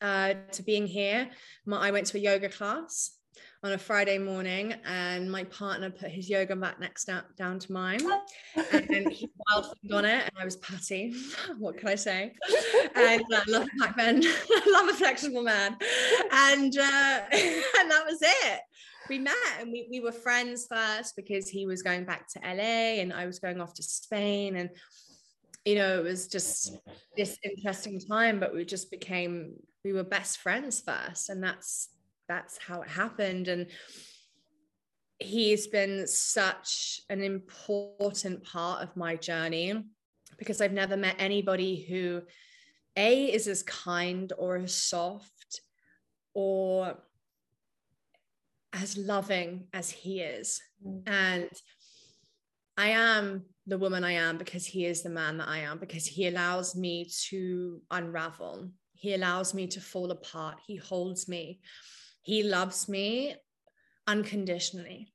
uh, to being here, my, I went to a yoga class on a Friday morning, and my partner put his yoga mat next down, down to mine, and he *laughs* wild on it, and I was patty. *laughs* what can I say? And I uh, love back then. *laughs* love a flexible man, and uh, and that was it. We met and we, we were friends first because he was going back to LA and I was going off to Spain and you know it was just this interesting time but we just became we were best friends first and that's that's how it happened and he's been such an important part of my journey because I've never met anybody who a is as kind or as soft or as loving as he is mm. and I am the woman I am because he is the man that I am because he allows me to unravel he allows me to fall apart he holds me he loves me unconditionally.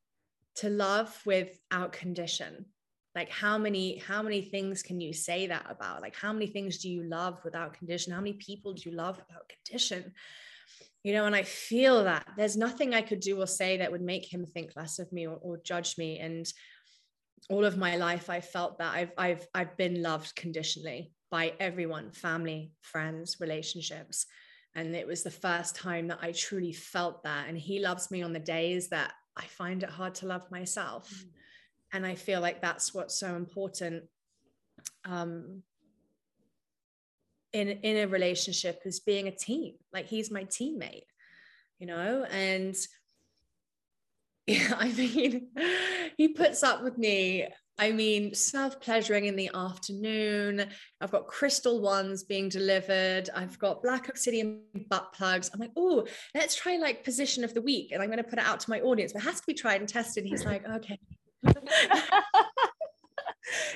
To love without condition. Like how many how many things can you say that about? Like how many things do you love without condition? How many people do you love without condition? You know, and I feel that there's nothing I could do or say that would make him think less of me or, or judge me. And all of my life I felt that I've I've I've been loved conditionally by everyone, family, friends, relationships and it was the first time that I truly felt that. And he loves me on the days that I find it hard to love myself. Mm. And I feel like that's what's so important um, in, in a relationship is being a team. Like he's my teammate, you know, and yeah, *laughs* I mean, he puts up with me I mean, self pleasuring in the afternoon. I've got crystal ones being delivered. I've got black obsidian butt plugs. I'm like, oh, let's try like position of the week. And I'm going to put it out to my audience, but it has to be tried and tested. He's like, okay. *laughs*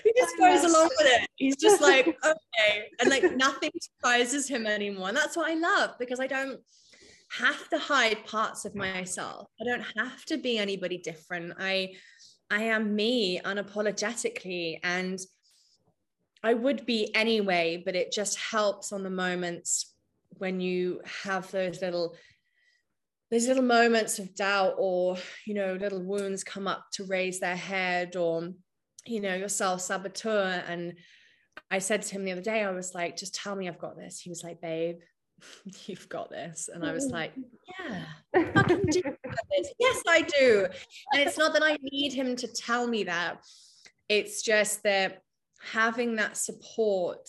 he just goes along with it. He's just like, okay. And like nothing surprises him anymore. And that's what I love because I don't have to hide parts of myself. I don't have to be anybody different. I I am me unapologetically. And I would be anyway, but it just helps on the moments when you have those little those little moments of doubt or you know little wounds come up to raise their head or you know your self-saboteur and i said to him the other day i was like just tell me i've got this he was like babe *laughs* you've got this. And I was like, *laughs* yeah, I can do this. Yes, I do. And it's not that I need him to tell me that. It's just that having that support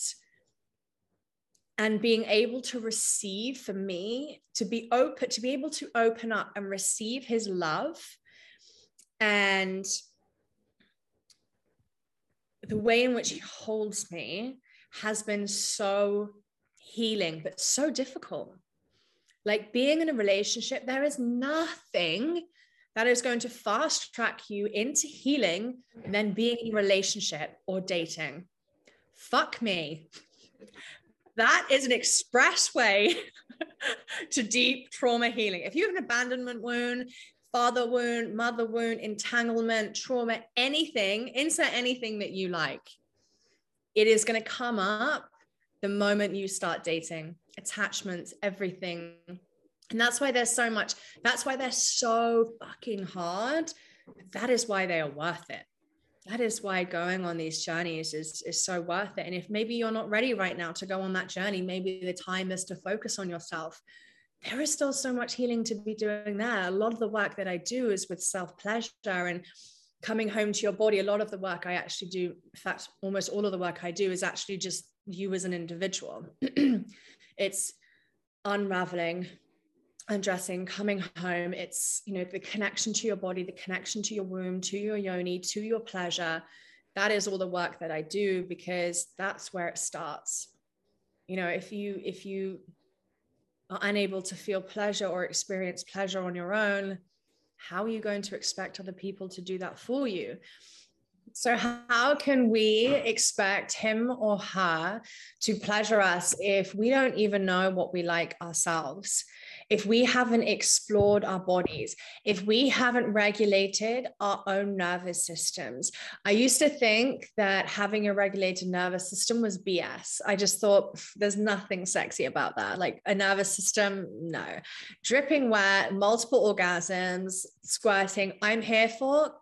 and being able to receive for me, to be open, to be able to open up and receive his love and the way in which he holds me has been so healing, but so difficult. Like being in a relationship, there is nothing that is going to fast track you into healing than being in a relationship or dating. Fuck me. That is an expressway *laughs* to deep trauma healing. If you have an abandonment wound, father wound, mother wound, entanglement, trauma, anything, insert anything that you like, it is going to come up the moment you start dating, attachments, everything. And that's why there's so much, that's why they're so fucking hard. That is why they are worth it. That is why going on these journeys is, is so worth it. And if maybe you're not ready right now to go on that journey, maybe the time is to focus on yourself. There is still so much healing to be doing there. A lot of the work that I do is with self pleasure and coming home to your body. A lot of the work I actually do, in fact, almost all of the work I do is actually just you as an individual. *clears throat* it's unraveling, undressing, coming home. It's, you know, the connection to your body, the connection to your womb, to your yoni, to your pleasure. That is all the work that I do because that's where it starts. You know, if you, if you are unable to feel pleasure or experience pleasure on your own, how are you going to expect other people to do that for you? So, how can we expect him or her to pleasure us if we don't even know what we like ourselves? if we haven't explored our bodies, if we haven't regulated our own nervous systems. I used to think that having a regulated nervous system was BS. I just thought there's nothing sexy about that. Like a nervous system, no. Dripping wet, multiple orgasms, squirting, I'm here for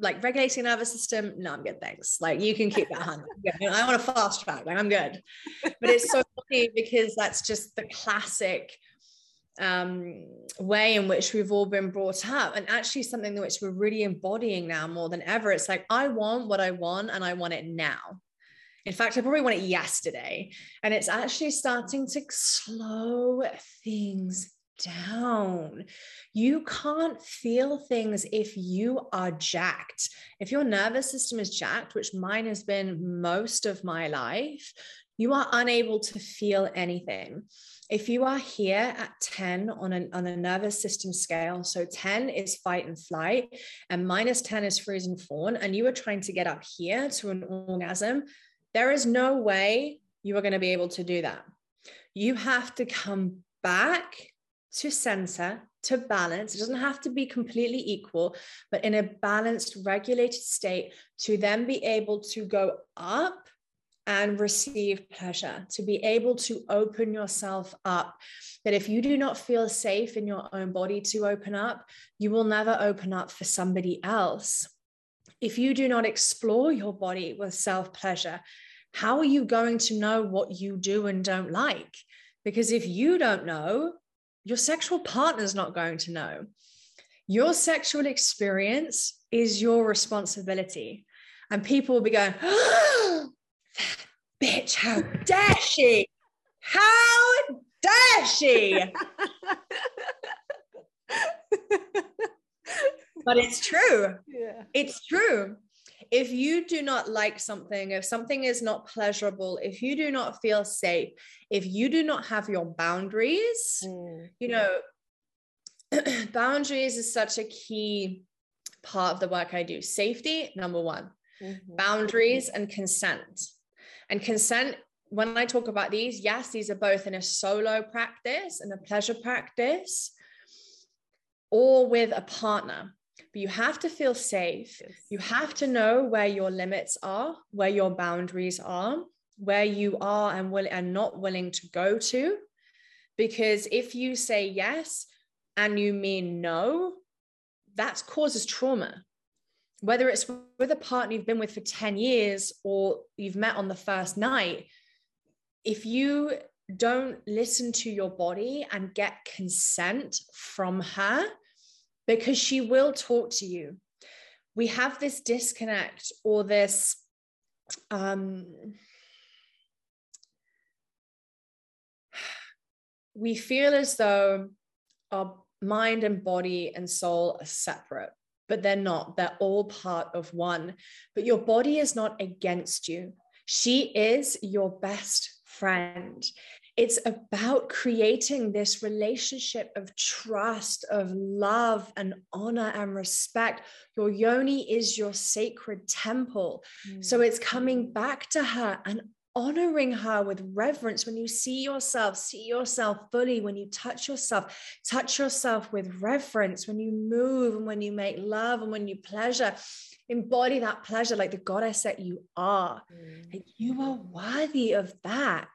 like regulating nervous system? No i'm good thanks. Like you can keep that hand i want a fast track like i'm good. But it's so *laughs* funny because that's just the classic um, way in which we've all been brought up and actually something which we're really embodying now more than ever. It's like i want what i want and i want it now. In fact i probably want it yesterday and it's actually starting to slow things down. You can't feel things if you are jacked. If your nervous system is jacked, which mine has been most of my life, you are unable to feel anything. If you are here at 10 on a, on a nervous system scale, so 10 is fight and flight, and minus 10 is freeze and fawn, and you are trying to get up here to an orgasm, there is no way you are going to be able to do that. You have to come back to center, to balance. It doesn't have to be completely equal, but in a balanced, regulated state to then be able to go up and receive pleasure, to be able to open yourself up. That if you do not feel safe in your own body to open up, you will never open up for somebody else. If you do not explore your body with self pleasure, how are you going to know what you do and don't like? Because if you don't know, your sexual partner's not going to know. Your sexual experience is your responsibility. And people will be going, oh, *gasps* that bitch, how dare she? How dare she? *laughs* but it's true. Yeah. It's true if you do not like something, if something is not pleasurable, if you do not feel safe, if you do not have your boundaries, mm. you know, *clears throat* boundaries is such a key part of the work I do. Safety, number one, mm-hmm. boundaries and consent. And consent, when I talk about these, yes, these are both in a solo practice and a pleasure practice or with a partner but you have to feel safe. Yes. You have to know where your limits are, where your boundaries are, where you are and will and not willing to go to. Because if you say yes and you mean no, that causes trauma. Whether it's with a partner you've been with for 10 years or you've met on the first night, if you don't listen to your body and get consent from her, because she will talk to you. We have this disconnect or this um, *sighs* we feel as though our mind and body and soul are separate, but they're not. They're all part of one. But your body is not against you. She is your best friend. It's about creating this relationship of trust, of love and honor and respect. Your yoni is your sacred temple. Mm. So it's coming back to her and honoring her with reverence when you see yourself see yourself fully when you touch yourself touch yourself with reverence when you move and when you make love and when you pleasure embody that pleasure like the goddess that you are mm. you are worthy of that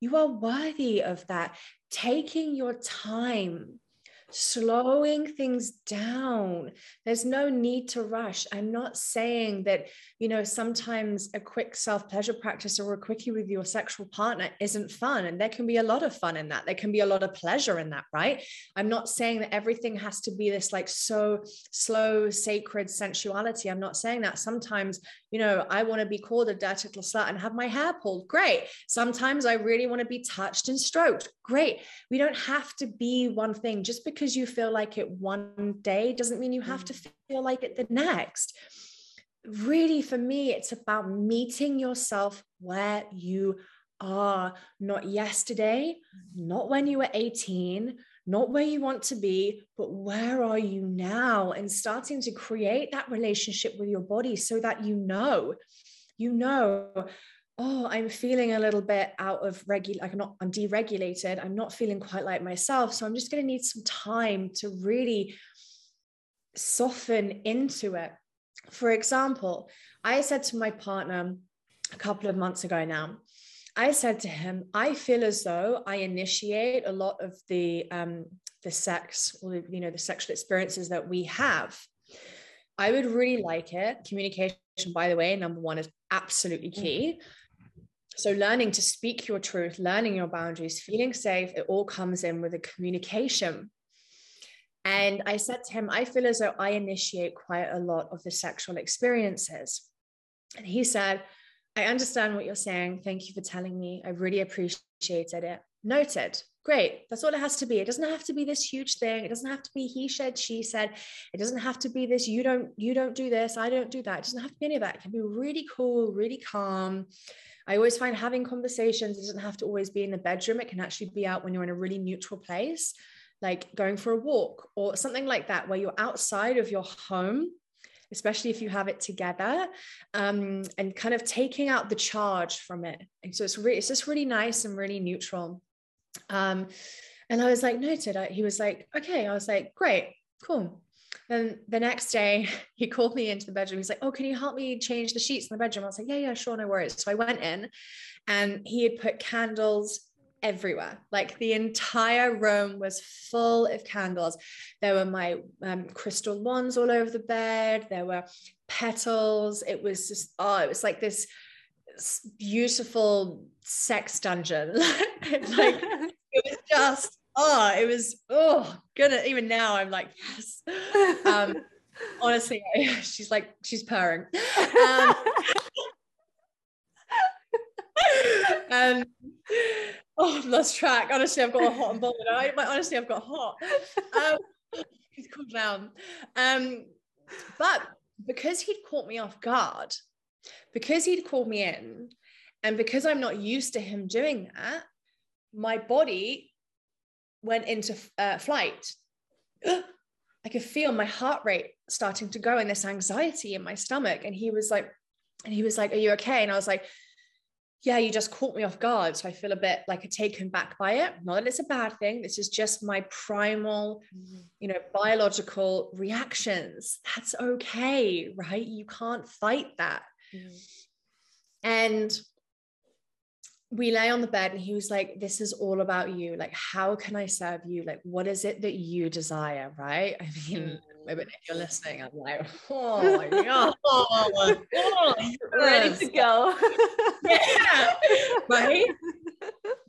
you are worthy of that. Taking your time slowing things down. There's no need to rush. I'm not saying that, you know, sometimes a quick self pleasure practice or a quickie with your sexual partner isn't fun. And there can be a lot of fun in that. There can be a lot of pleasure in that, right? I'm not saying that everything has to be this like so slow, sacred sensuality. I'm not saying that. Sometimes, you know, I want to be called a dirty little slut and have my hair pulled. Great. Sometimes I really want to be touched and stroked. Great. We don't have to be one thing just because because you feel like it one day doesn't mean you have to mm. feel like it the next. Really, for me, it's about meeting yourself where you are, not yesterday, not when you were 18, not where you want to be, but where are you now? And starting to create that relationship with your body so that you know, you know oh i'm feeling a little bit out of regular like i'm not i'm deregulated. I'm not feeling quite like myself. So i'm just going to need some time to really soften into it. For example i said to my partner a couple of months ago now i said to him i feel as though i initiate a lot of the um the sex or you know the sexual experiences that we have. I would really like it. Communication by the way number one is absolutely key so, learning to speak your truth, learning your boundaries, feeling safe, it all comes in with a communication. And I said to him, I feel as though I initiate quite a lot of the sexual experiences. And he said, I understand what you're saying. Thank you for telling me. I really appreciated it. Noted. Great. That's all it has to be. It doesn't have to be this huge thing. It doesn't have to be he said, she said. It doesn't have to be this, you don't, you don't do this, I don't do that. It doesn't have to be any of that. It can be really cool, really calm. I always find having conversations, doesn't have to always be in the bedroom. It can actually be out when you're in a really neutral place, like going for a walk or something like that, where you're outside of your home, especially if you have it together, um, and kind of taking out the charge from it. And so it's really, it's just really nice and really neutral. Um, and I was like, noted. I, he was like, okay. I was like, great, cool. Then the next day, *laughs* he called me into the bedroom. He's like, Oh, can you help me change the sheets in the bedroom? I was like, Yeah, yeah, sure, no worries. So I went in and he had put candles everywhere. Like the entire room was full of candles. There were my um, crystal wands all over the bed, there were petals. It was just, oh, it was like this beautiful sex dungeon. *laughs* like, it was *laughs* just oh, it was oh goodness. Even now, I'm like yes. Um, *laughs* honestly, *laughs* she's like she's purring. *laughs* Um, um, oh, I've lost track. Honestly, I've got a hot and bothered. I, honestly, I've got hot. Um, he's cooled down. Um, but because he'd caught me off guard, because he'd called me in, and because I'm not used to him doing that, my body went into uh, flight, *gasps* I could feel my heart rate starting to go and this anxiety in my stomach. And he was like, and he was like, Are you okay? And I was like, Yeah, you just caught me off guard. So I feel a bit like a taken back by it. Not that it's a bad thing. This is just my primal, mm-hmm. you know, biological reactions. That's okay, right? You can't fight that. Mm-hmm. And we lay on the bed and he was like this is all about you. Like how can i serve you? Like what is it that you desire? Right? *laughs* I mean maybe if you're listening i'm like oh *laughs* my god. Oh, oh, ready to go. *laughs* Yeah. Right?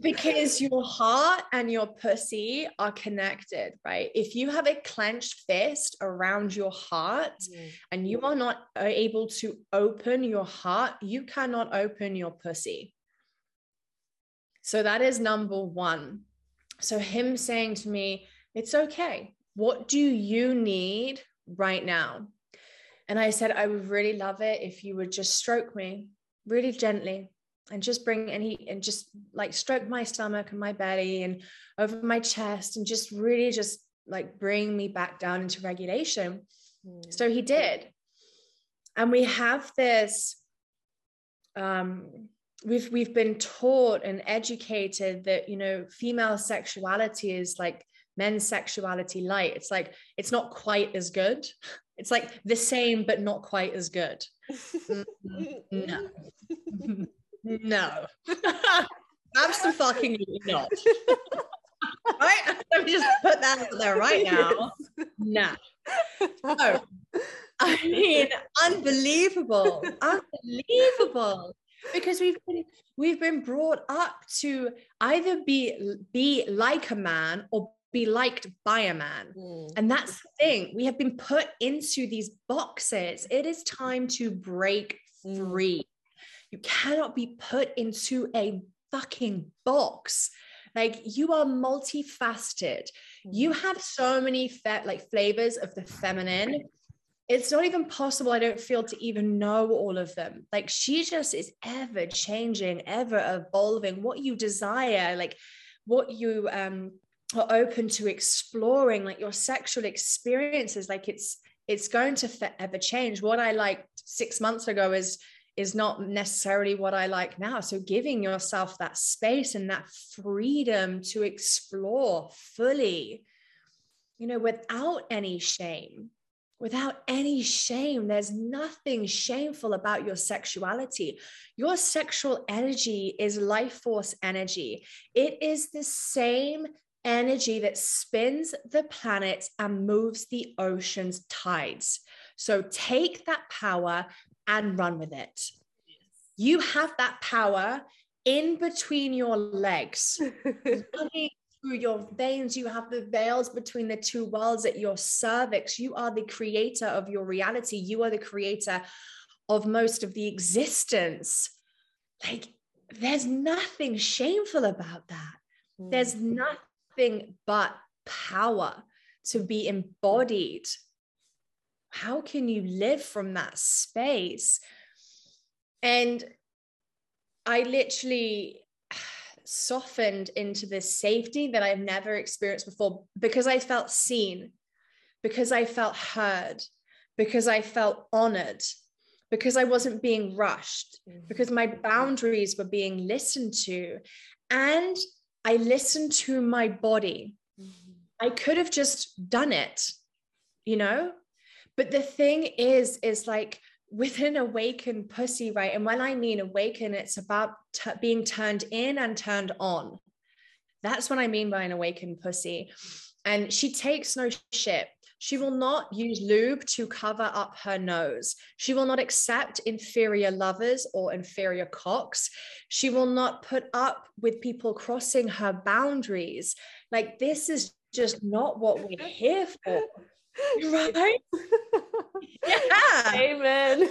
Because your heart and your pussy are connected right? If you have a clenched fist around your heart mm. and you are not able to open your heart you cannot open your pussy so that is number one. So, him saying to me, It's okay. What do you need right now? And I said, I would really love it if you would just stroke me really gently and just bring and he and just like stroke my stomach and my belly and over my chest and just really just like bring me back down into regulation. Mm. So he did. And we have this um we've we've been taught and educated that you know female sexuality is like men's sexuality light. It's like it's not quite as good. *laughs* It's like the same but not quite as good. Mm, no. *laughs* No. *laughs* Absolutely not. Right? Let me just put that out there right now. No. No i mean unbelievable. Unbelievable because we've been we've been brought up to either be be like a man or be liked by a man. Mm. And that's the thing. We have been put into these boxes. It is time to break mm. free. You cannot be put into a fucking box. Like you are multifaceted. Mm. You have so many fe- like flavors of the feminine it's not even possible i don't feel to even know all of them like she just is ever changing ever evolving what you desire like what you um are open to exploring like your sexual experiences like it's it's going to forever change what i liked six months ago is is not necessarily what I like now. So giving yourself that space and that freedom to explore fully, you know, without any shame. Without any shame, there's nothing shameful about your sexuality. Your sexual energy is life force energy. It is the same energy that spins the planets and moves the ocean's tides. So take that power and run with it. You have that power in between your legs, *laughs* through your veins. You have the veils between the two worlds at your cervix. You are the creator of your reality. You are the creator of most of the existence. Like, there's nothing shameful about that. Mm. There's nothing but power to be embodied how can you live from that space and i literally softened into this safety that i've never experienced before because i felt seen because i felt heard because i felt honored because i wasn't being rushed mm-hmm. because my boundaries were being listened to and i listened to my body mm-hmm. i could have just done it you know but the thing is, is like with an awakened pussy, right? And when I mean awaken, it's about t- being turned in and turned on. That's what I mean by an awakened pussy. And she takes no shit. She will not use lube to cover up her nose. She will not accept inferior lovers or inferior cocks. She will not put up with people crossing her boundaries. Like, this is just not what we're here for. *laughs* Right? yeah. *laughs* Amen. *laughs*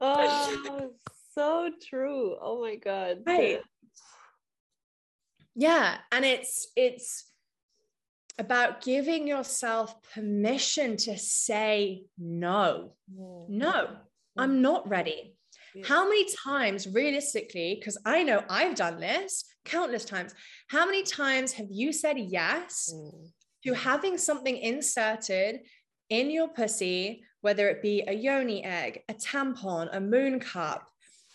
oh, so true. Oh my God. Right. Yeah. And it's, it's, about giving yourself permission to say no. Mm. No, mm. I'm not ready. How many times, realistically, because I know I've done this countless times, how many times have you said yes mm. to having something inserted in your pussy, whether it be a yoni egg, a tampon, a moon cup,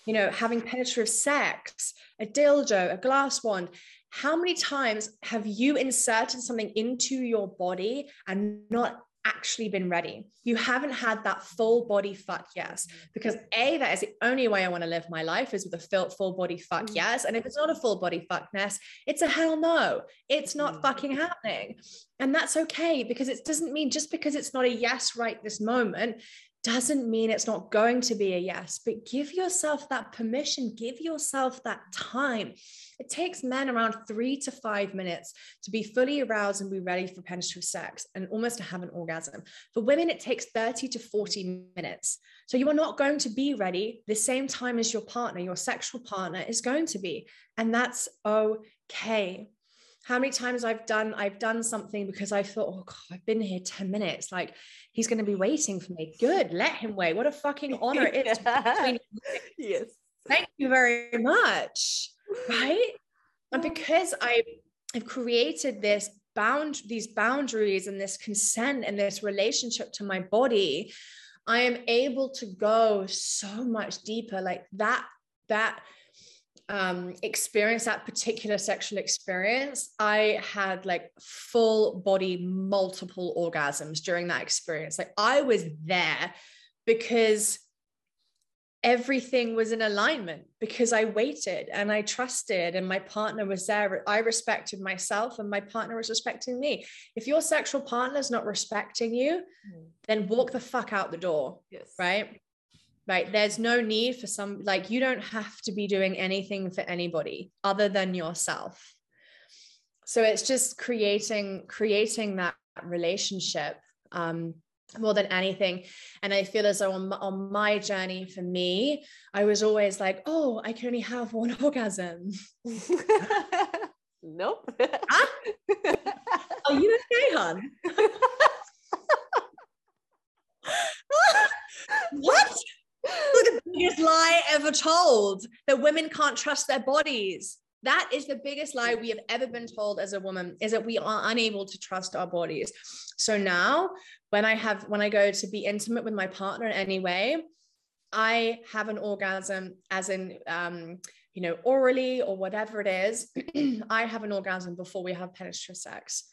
you know, having penetrative sex, a dildo, a glass wand? How many times have you inserted something into your body and not actually been ready. You haven't had that full body fuck yes. Because A, that is the only way I want to live my life is with a full body fuck mm. yes. And if it's not a full body fuck yes, it's a hell no. It's not mm. fucking happening. And that's okay because it doesn't mean just because it's not a yes right this moment doesn't mean it's not going to be a yes, but give yourself that permission, give yourself that time. It takes men around three to five minutes to be fully aroused and be ready for penetrative sex and almost to have an orgasm. For women, it takes 30 to 40 minutes. So you are not going to be ready the same time as your partner, your sexual partner is going to be. And that's okay how many times I've done I've done something because I thought, oh God, I've been here 10 minutes. Like he's going to be waiting for me. Good, let him wait. What a fucking honor it is. *laughs* yes. Thank you very much. Right. And because I I've created this bound these boundaries and this consent and this relationship to my body, I am able to go so much deeper. Like that, that um, experience that particular sexual experience, I had like full body multiple orgasms during that experience. Like I was there because everything was in alignment because I waited and I trusted and my partner was there. I respected myself and my partner was respecting me. If your sexual partner is not respecting you, mm. then walk the fuck out the door. Yes. Right right there's no need for some like you don't have to be doing anything for anybody other than yourself so it's just creating creating that relationship um more than anything. And i feel as though on, on my journey for me i was always like oh i can only have one *laughs* orgasm. *laughs* Nope. Huh? Ah. *laughs* are you okay hon? What? The biggest lie ever told that women can't trust their bodies. That is the biggest lie we have ever been told as a woman is that we are unable to trust our bodies. So now when i have when i go to be intimate with my partner in any way i have an orgasm as in um you know orally or whatever it is *clears throat* i have an orgasm before we have penetrative sex.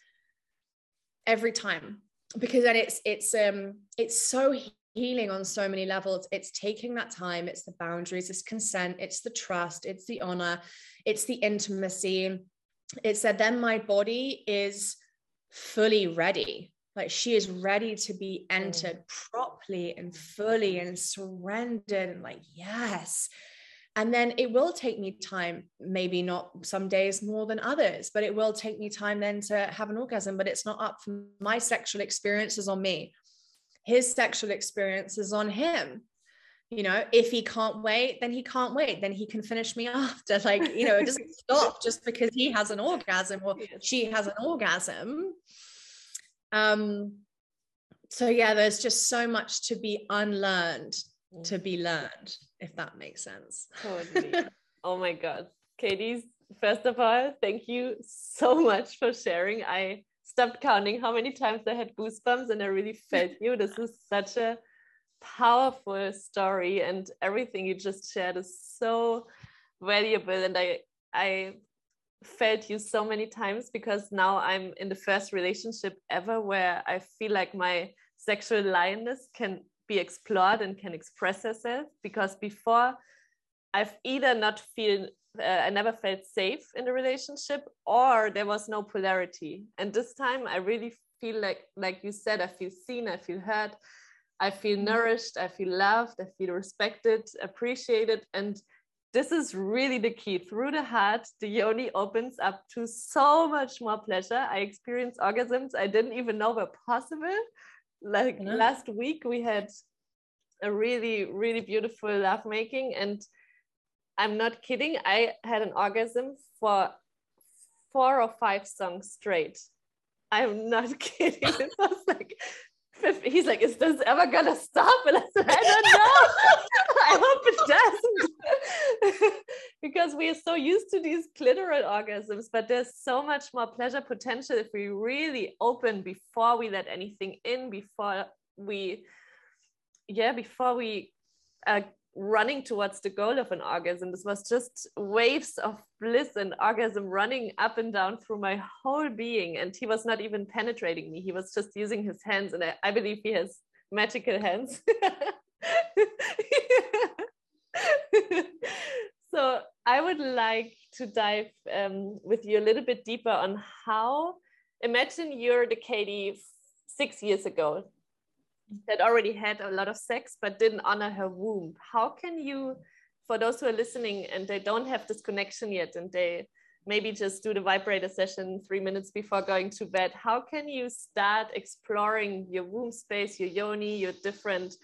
Every time. Because then it's it's um it's so healing on so many levels. It's taking that time. It's the boundaries. It's consent. It's the trust. It's the honor. It's the intimacy. It's that then my body is fully ready. Like she is ready to be entered mm. properly and fully and surrendered and like yes. And then it will take me time maybe not some days more than others but it will take me time then to have an orgasm but it's not up for my sexual experiences on me his sexual experiences on him you know if he can't wait then he can't wait then he can finish me *laughs* after like you know it doesn't *laughs* stop just because he has an orgasm or she has an orgasm um so yeah there's just so much to be unlearned to be learned if that makes sense. Totally. *laughs* oh my God. Katie, first of all, thank you so much for sharing. I stopped counting how many times I had goosebumps and I really felt *laughs* you. This is such a powerful story and everything you just shared is so valuable and I I felt you so many times because now I'm in the first relationship ever where I feel like my sexual lioness can be explored and can express herself because before I've either not feel uh, I never felt safe in the relationship or there was no polarity. And this time I really feel like like you said I feel seen I feel heard I feel mm-hmm. nourished I feel loved I feel respected appreciated. And this is really the key. Through the heart the yoni opens up to so much more pleasure. I experience orgasms I didn't even know were possible. Like yeah. last week we had a really really beautiful lovemaking and i'm not kidding. I had an orgasm for four or five songs straight. I'm not *laughs* kidding. It was like he's like is this ever gonna stop? And i said i don't know. *laughs* I hope it doesn't. *laughs* Because we are so used to these clitoral orgasms but there's so much more pleasure potential if we really open before we let anything in before we yeah before we are running towards the goal of an orgasm. This was just waves of bliss and orgasm running up and down through my whole being. And he was not even penetrating me. He was just using his hands and i, I believe he has magical hands. *laughs* So i would like to dive um, with you a little bit deeper on how imagine you're the katie six years ago that already had a lot of sex but didn't honor her womb. How can you for those who are listening and they don't have this connection yet and they maybe just do the vibrator session three minutes before going to bed how can you start exploring your womb space your yoni your different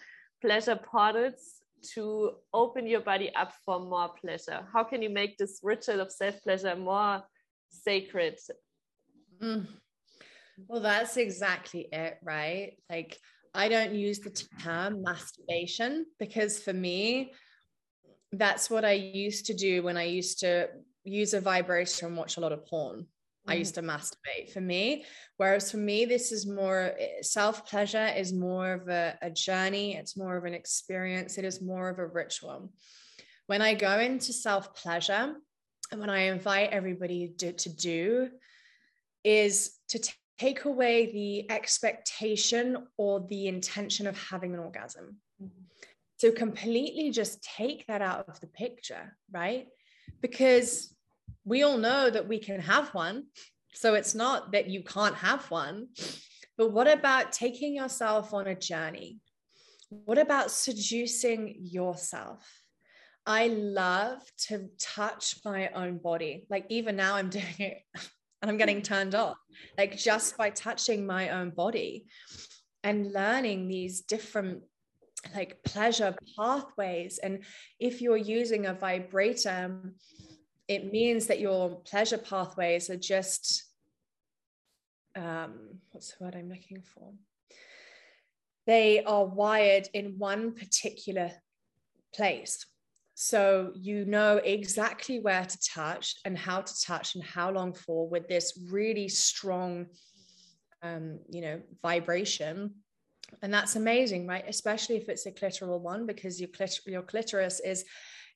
pleasure portals to open your body up for more pleasure? How can you make this ritual of self-pleasure more sacred? Mm. well that's exactly it right? Like I don't use the term masturbation because for me, that's what I used to do when I used to use a vibrator and watch a lot of porn. I used to masturbate for me. Whereas for me, this is more eh, self pleasure, is more of a, a, journey, it's more of an experience, it is more of a ritual. When I go into self pleasure, and when I invite everybody to, to do, is to take away the expectation or the intention of having an orgasm. Mm-hmm. So completely just take that out of the picture, right? Because we all know that we can have one. So it's not that you can't have one. But what about taking yourself on a journey? What about seducing yourself? I love to touch my own body. Like even now, I'm doing it *laughs* and I'm getting turned off, like just by touching my own body and learning these different like pleasure pathways. And if you're using a vibrator, it means that your pleasure pathways are just um, what's the word I'm looking for? They are wired in one particular place. So you know exactly where to touch and how to touch and how long for with this really strong, um, you know, vibration. And that's amazing, right? Especially if it's a clitoral one, because your, clit- your clitoris is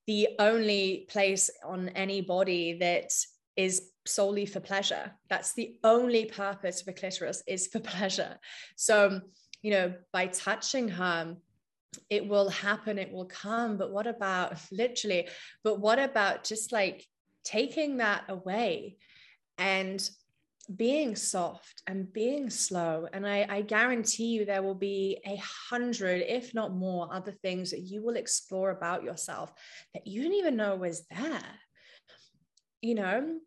the only place on any body that is solely for pleasure. That's the only purpose of a clitoris is for *laughs* pleasure. So, you know, by touching her, it will happen, it will come. But what about *laughs* literally, but what about just like taking that away and being soft and being slow. And I, I, guarantee you there will be a hundred, if not more, other things that you will explore about yourself that you didn't even know was there. You know,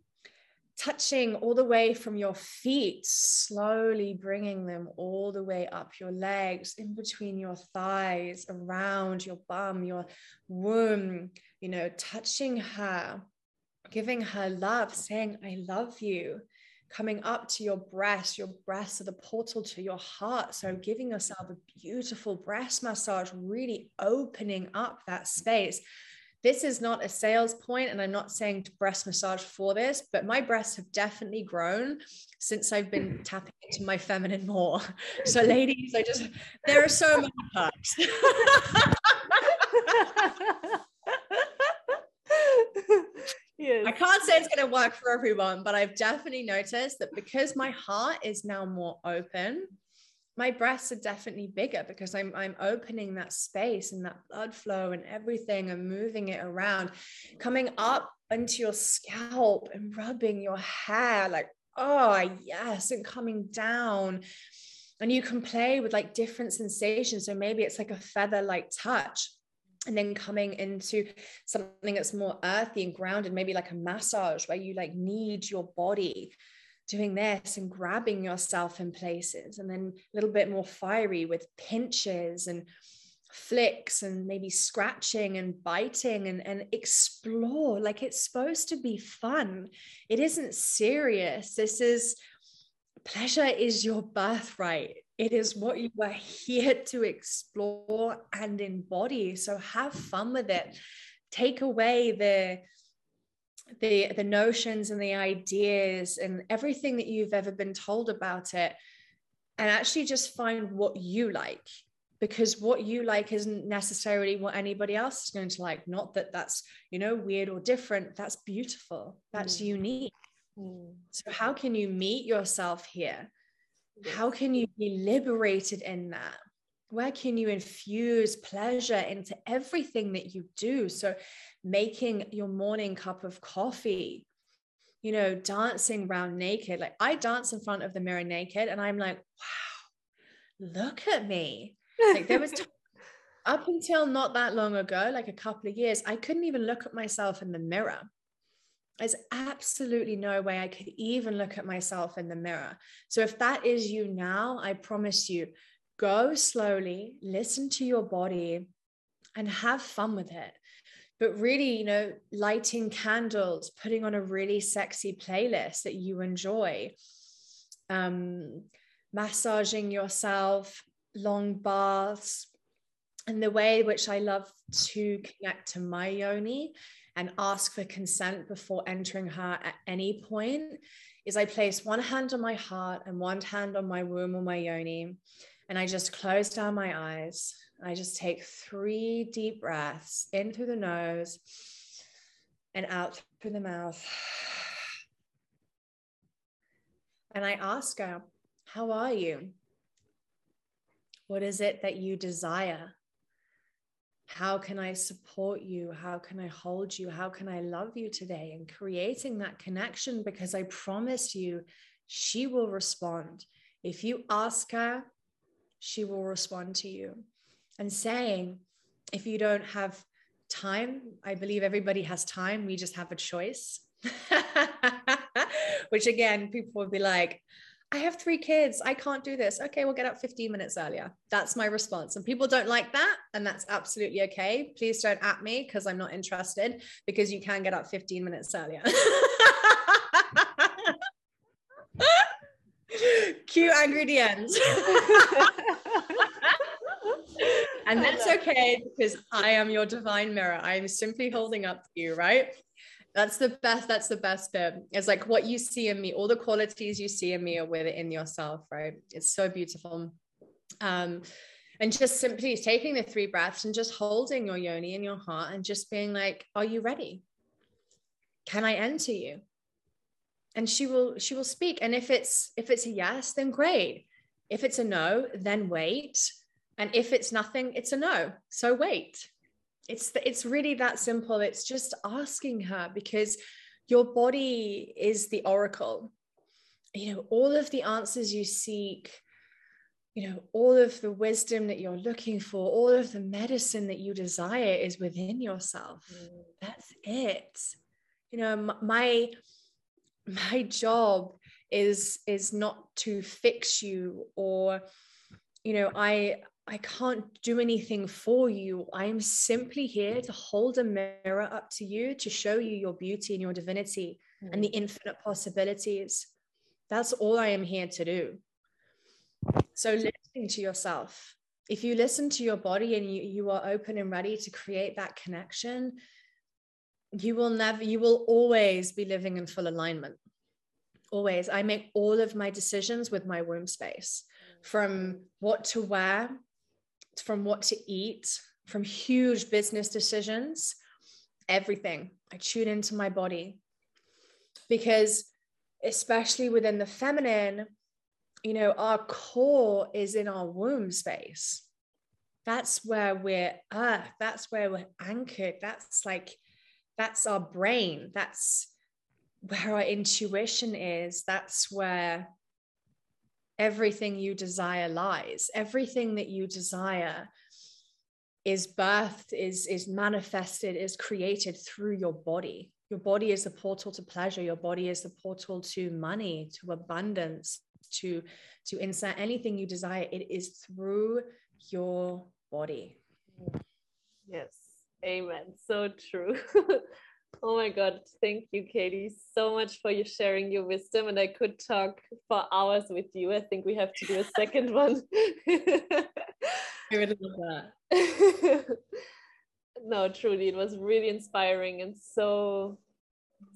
touching all the way from your feet, slowly bringing them all the way up your legs, in between your thighs, around your bum, your womb, you know, touching her, giving her love, saying, I love you. Coming up to your breast, your breasts are the portal to your heart. So, giving yourself a beautiful breast massage, really opening up that space this is not a sales point and i'm not saying to breast massage for this but my breasts have definitely grown since i've been mm-hmm. tapping into my feminine more. *laughs* So ladies i just there are so many perks *laughs* yes. I can't say it's going to work for everyone, but I've definitely noticed that because my heart is now more open, my breasts are definitely bigger because I'm I'm opening that space and that blood flow and everything and moving it around, coming up into your scalp and rubbing your hair like oh yes and coming down. And you can play with like different sensations. So maybe it's like a feather like touch and then coming into something that's more earthy and grounded maybe like a massage where you like knead your body doing this and grabbing yourself in places and then a little bit more fiery with pinches and flicks and maybe scratching and biting and, and explore. Like it's supposed to be fun. It isn't serious. This is pleasure is your birthright. It is what you are here to explore and embody. So have fun with it. Take away the the the notions and the ideas and everything that you've ever been told about it and actually just find what you like. Because what you like isn't necessarily what anybody else is going to like. Not that that's you know weird or different. That's beautiful. That's mm. unique. Mm. so how can you meet yourself here? How can you be liberated in that where can you infuse pleasure into everything that you do? So making your morning cup of coffee you know dancing around naked. Like i dance in front of the mirror naked and i'm like wow look at me. Like there was *laughs* t- up until not that long ago like a couple of years i couldn't even look at myself in the mirror. There's absolutely no way I could even look at myself in the mirror. So, if that is you now, I promise you, go slowly, listen to your body, and have fun with it. But really, you know, lighting candles, putting on a really sexy playlist that you enjoy, um, massaging yourself, long baths, and the way which I love to connect to my yoni and ask for consent before entering her at any point is I place one hand on my heart and one hand on my womb or my yoni and I just close down my eyes. I just take three deep breaths in through the nose and out through the mouth. And I ask her, How are you? What is it that you desire? How can I support you? How can I hold you? How can I love you today? And creating that connection because I promise you, she will respond. If you ask her, she will respond to you. And saying, if you don't have time, I believe everybody has time, we just have a choice. *laughs* Which again, people would be like, I have three kids. I can't do this. Okay, we'll get up 15 minutes earlier. That's my response. And people don't like that. And that's absolutely okay. Please don't at me because I'm not interested because you can get up 15 minutes earlier. *laughs* Cute angry DMs. *laughs* and that's okay because I am your divine mirror. I am simply holding up to you, right? That's the best. That's the best bit. It's like what you see in me, all the qualities you see in me are within yourself, right? It's so beautiful. Um, and just simply taking the three breaths and just holding your yoni in your heart and just being like, Are you ready? Can I enter you? And she will, she will speak. And if it's if it's a yes, then great. If it's a no, then wait. And if it's nothing, it's a no. So wait. It's it's really that simple. It's just asking her because your body is the oracle. You know, all of the answers you seek, you know, all of the wisdom that you're looking for, all of the medicine that you desire is within yourself. Mm. That's it. You know, my my job is is not to fix you or you know, I I can't do anything for you. I am simply here to hold a mirror up to you to show you your beauty and your divinity mm. and the mm. infinite possibilities. That's all I am here to do. So, listening to yourself, if you listen to your body and you, you are open and ready to create that connection, you will never, you will always be living in full alignment. Always. I make all of my decisions with my womb space from what to wear from what to eat, from huge business decisions, everything. I tune into my body because, especially within the feminine, you know, our core is in our womb space. That's where we're earth, that's where we're anchored. That's like, that's our brain. That's where our intuition is. That's where everything you desire lies. Everything that you desire is birthed is is manifested is created through your body. Your body is the portal to pleasure. Your body is the portal to money to abundance to to insert anything you desire. It is through your body. Yes amen so true *laughs* Oh my God. Thank you, Katie, so much for you sharing your wisdom. And I could talk for hours with you. I think we have to do a second *laughs* one. I would love that. *laughs* no, truly, it was really inspiring and so,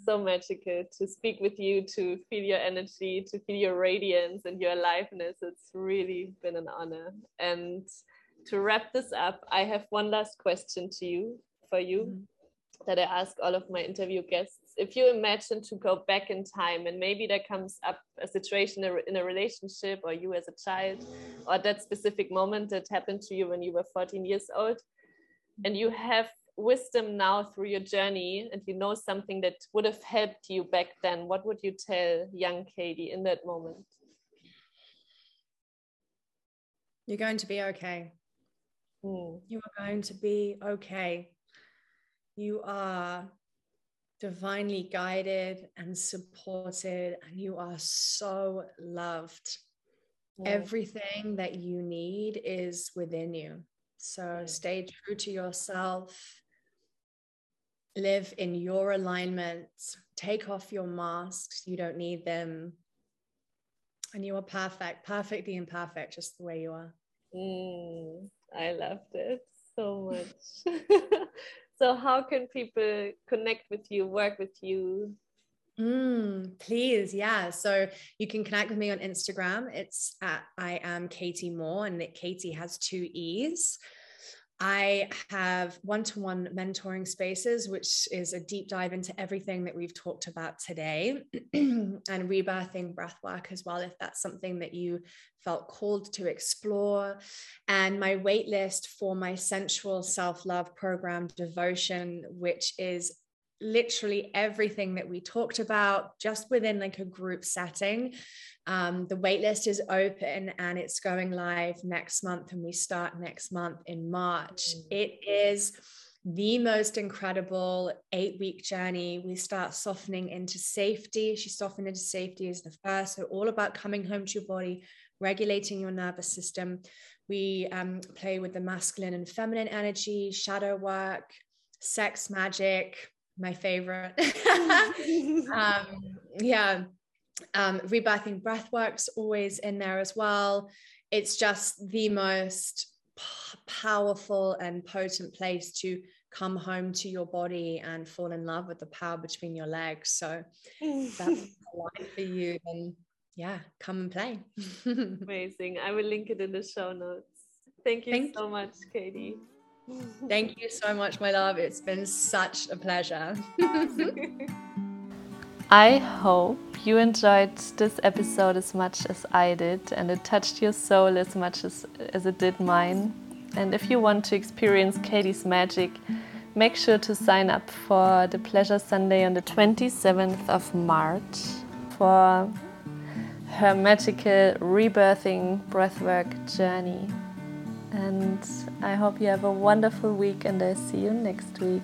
so magical to speak with you, to feel your energy, to feel your radiance and your aliveness. It's really been an honor. And to wrap this up, I have one last question to you for you. Mm-hmm that I ask all of my interview guests. If you imagine to go back in time and maybe there comes up a situation in a relationship or you as a child or that specific moment that happened to you when you were 14 years old and you have wisdom now through your journey and you know something that would have helped you back then, what would you tell young Katie in that moment? You're going to be okay. Hmm. You are going to be okay you are divinely guided and supported, and you are so loved. Yeah. Everything that you need is within you. So stay true to yourself, live in your alignment, take off your masks. You don't need them. And you are perfect, perfectly imperfect, just the way you are. Mm, I loved it so much. *laughs* So, how can people connect with you, work with you? Mm, please, yeah. So you can connect with me on Instagram. It's at I am Katie Moore, and Katie has two E's. I have one to one mentoring spaces, which is a deep dive into everything that we've talked about today, *clears throat* and rebirthing breath work as well, if that's something that you felt called to explore. And my waitlist for my sensual self love program, Devotion, which is literally everything that we talked about just within like a group setting um, the waitlist is open and it's going live next month, and we start next month in March. Mm. It is the most incredible eight week journey. We start softening into safety. She softened into safety is the first. So, all about coming home to your body, regulating your nervous system. We um, play with the masculine and feminine energy, shadow work, sex magic, my favorite. *laughs* *laughs* um, yeah um, rebirthing breathworks always in there as well. It's just the most powerful and potent place to come home to your body and fall in love with the power between your legs. So *laughs* that's for you. And yeah, come and play. *laughs* Amazing. I will link it in the show notes. Thank you Thank so you. much, Katie. Thank you so much, my love. It's been such a pleasure. *laughs* I hope you enjoyed this episode as much as I did and it touched your soul as much as, as it did mine. And if you want to experience Katie's magic, make sure to sign up for the Pleasure Sunday on the 27th of March for her magical rebirthing breathwork journey. And I hope you have a wonderful week and I see you next week.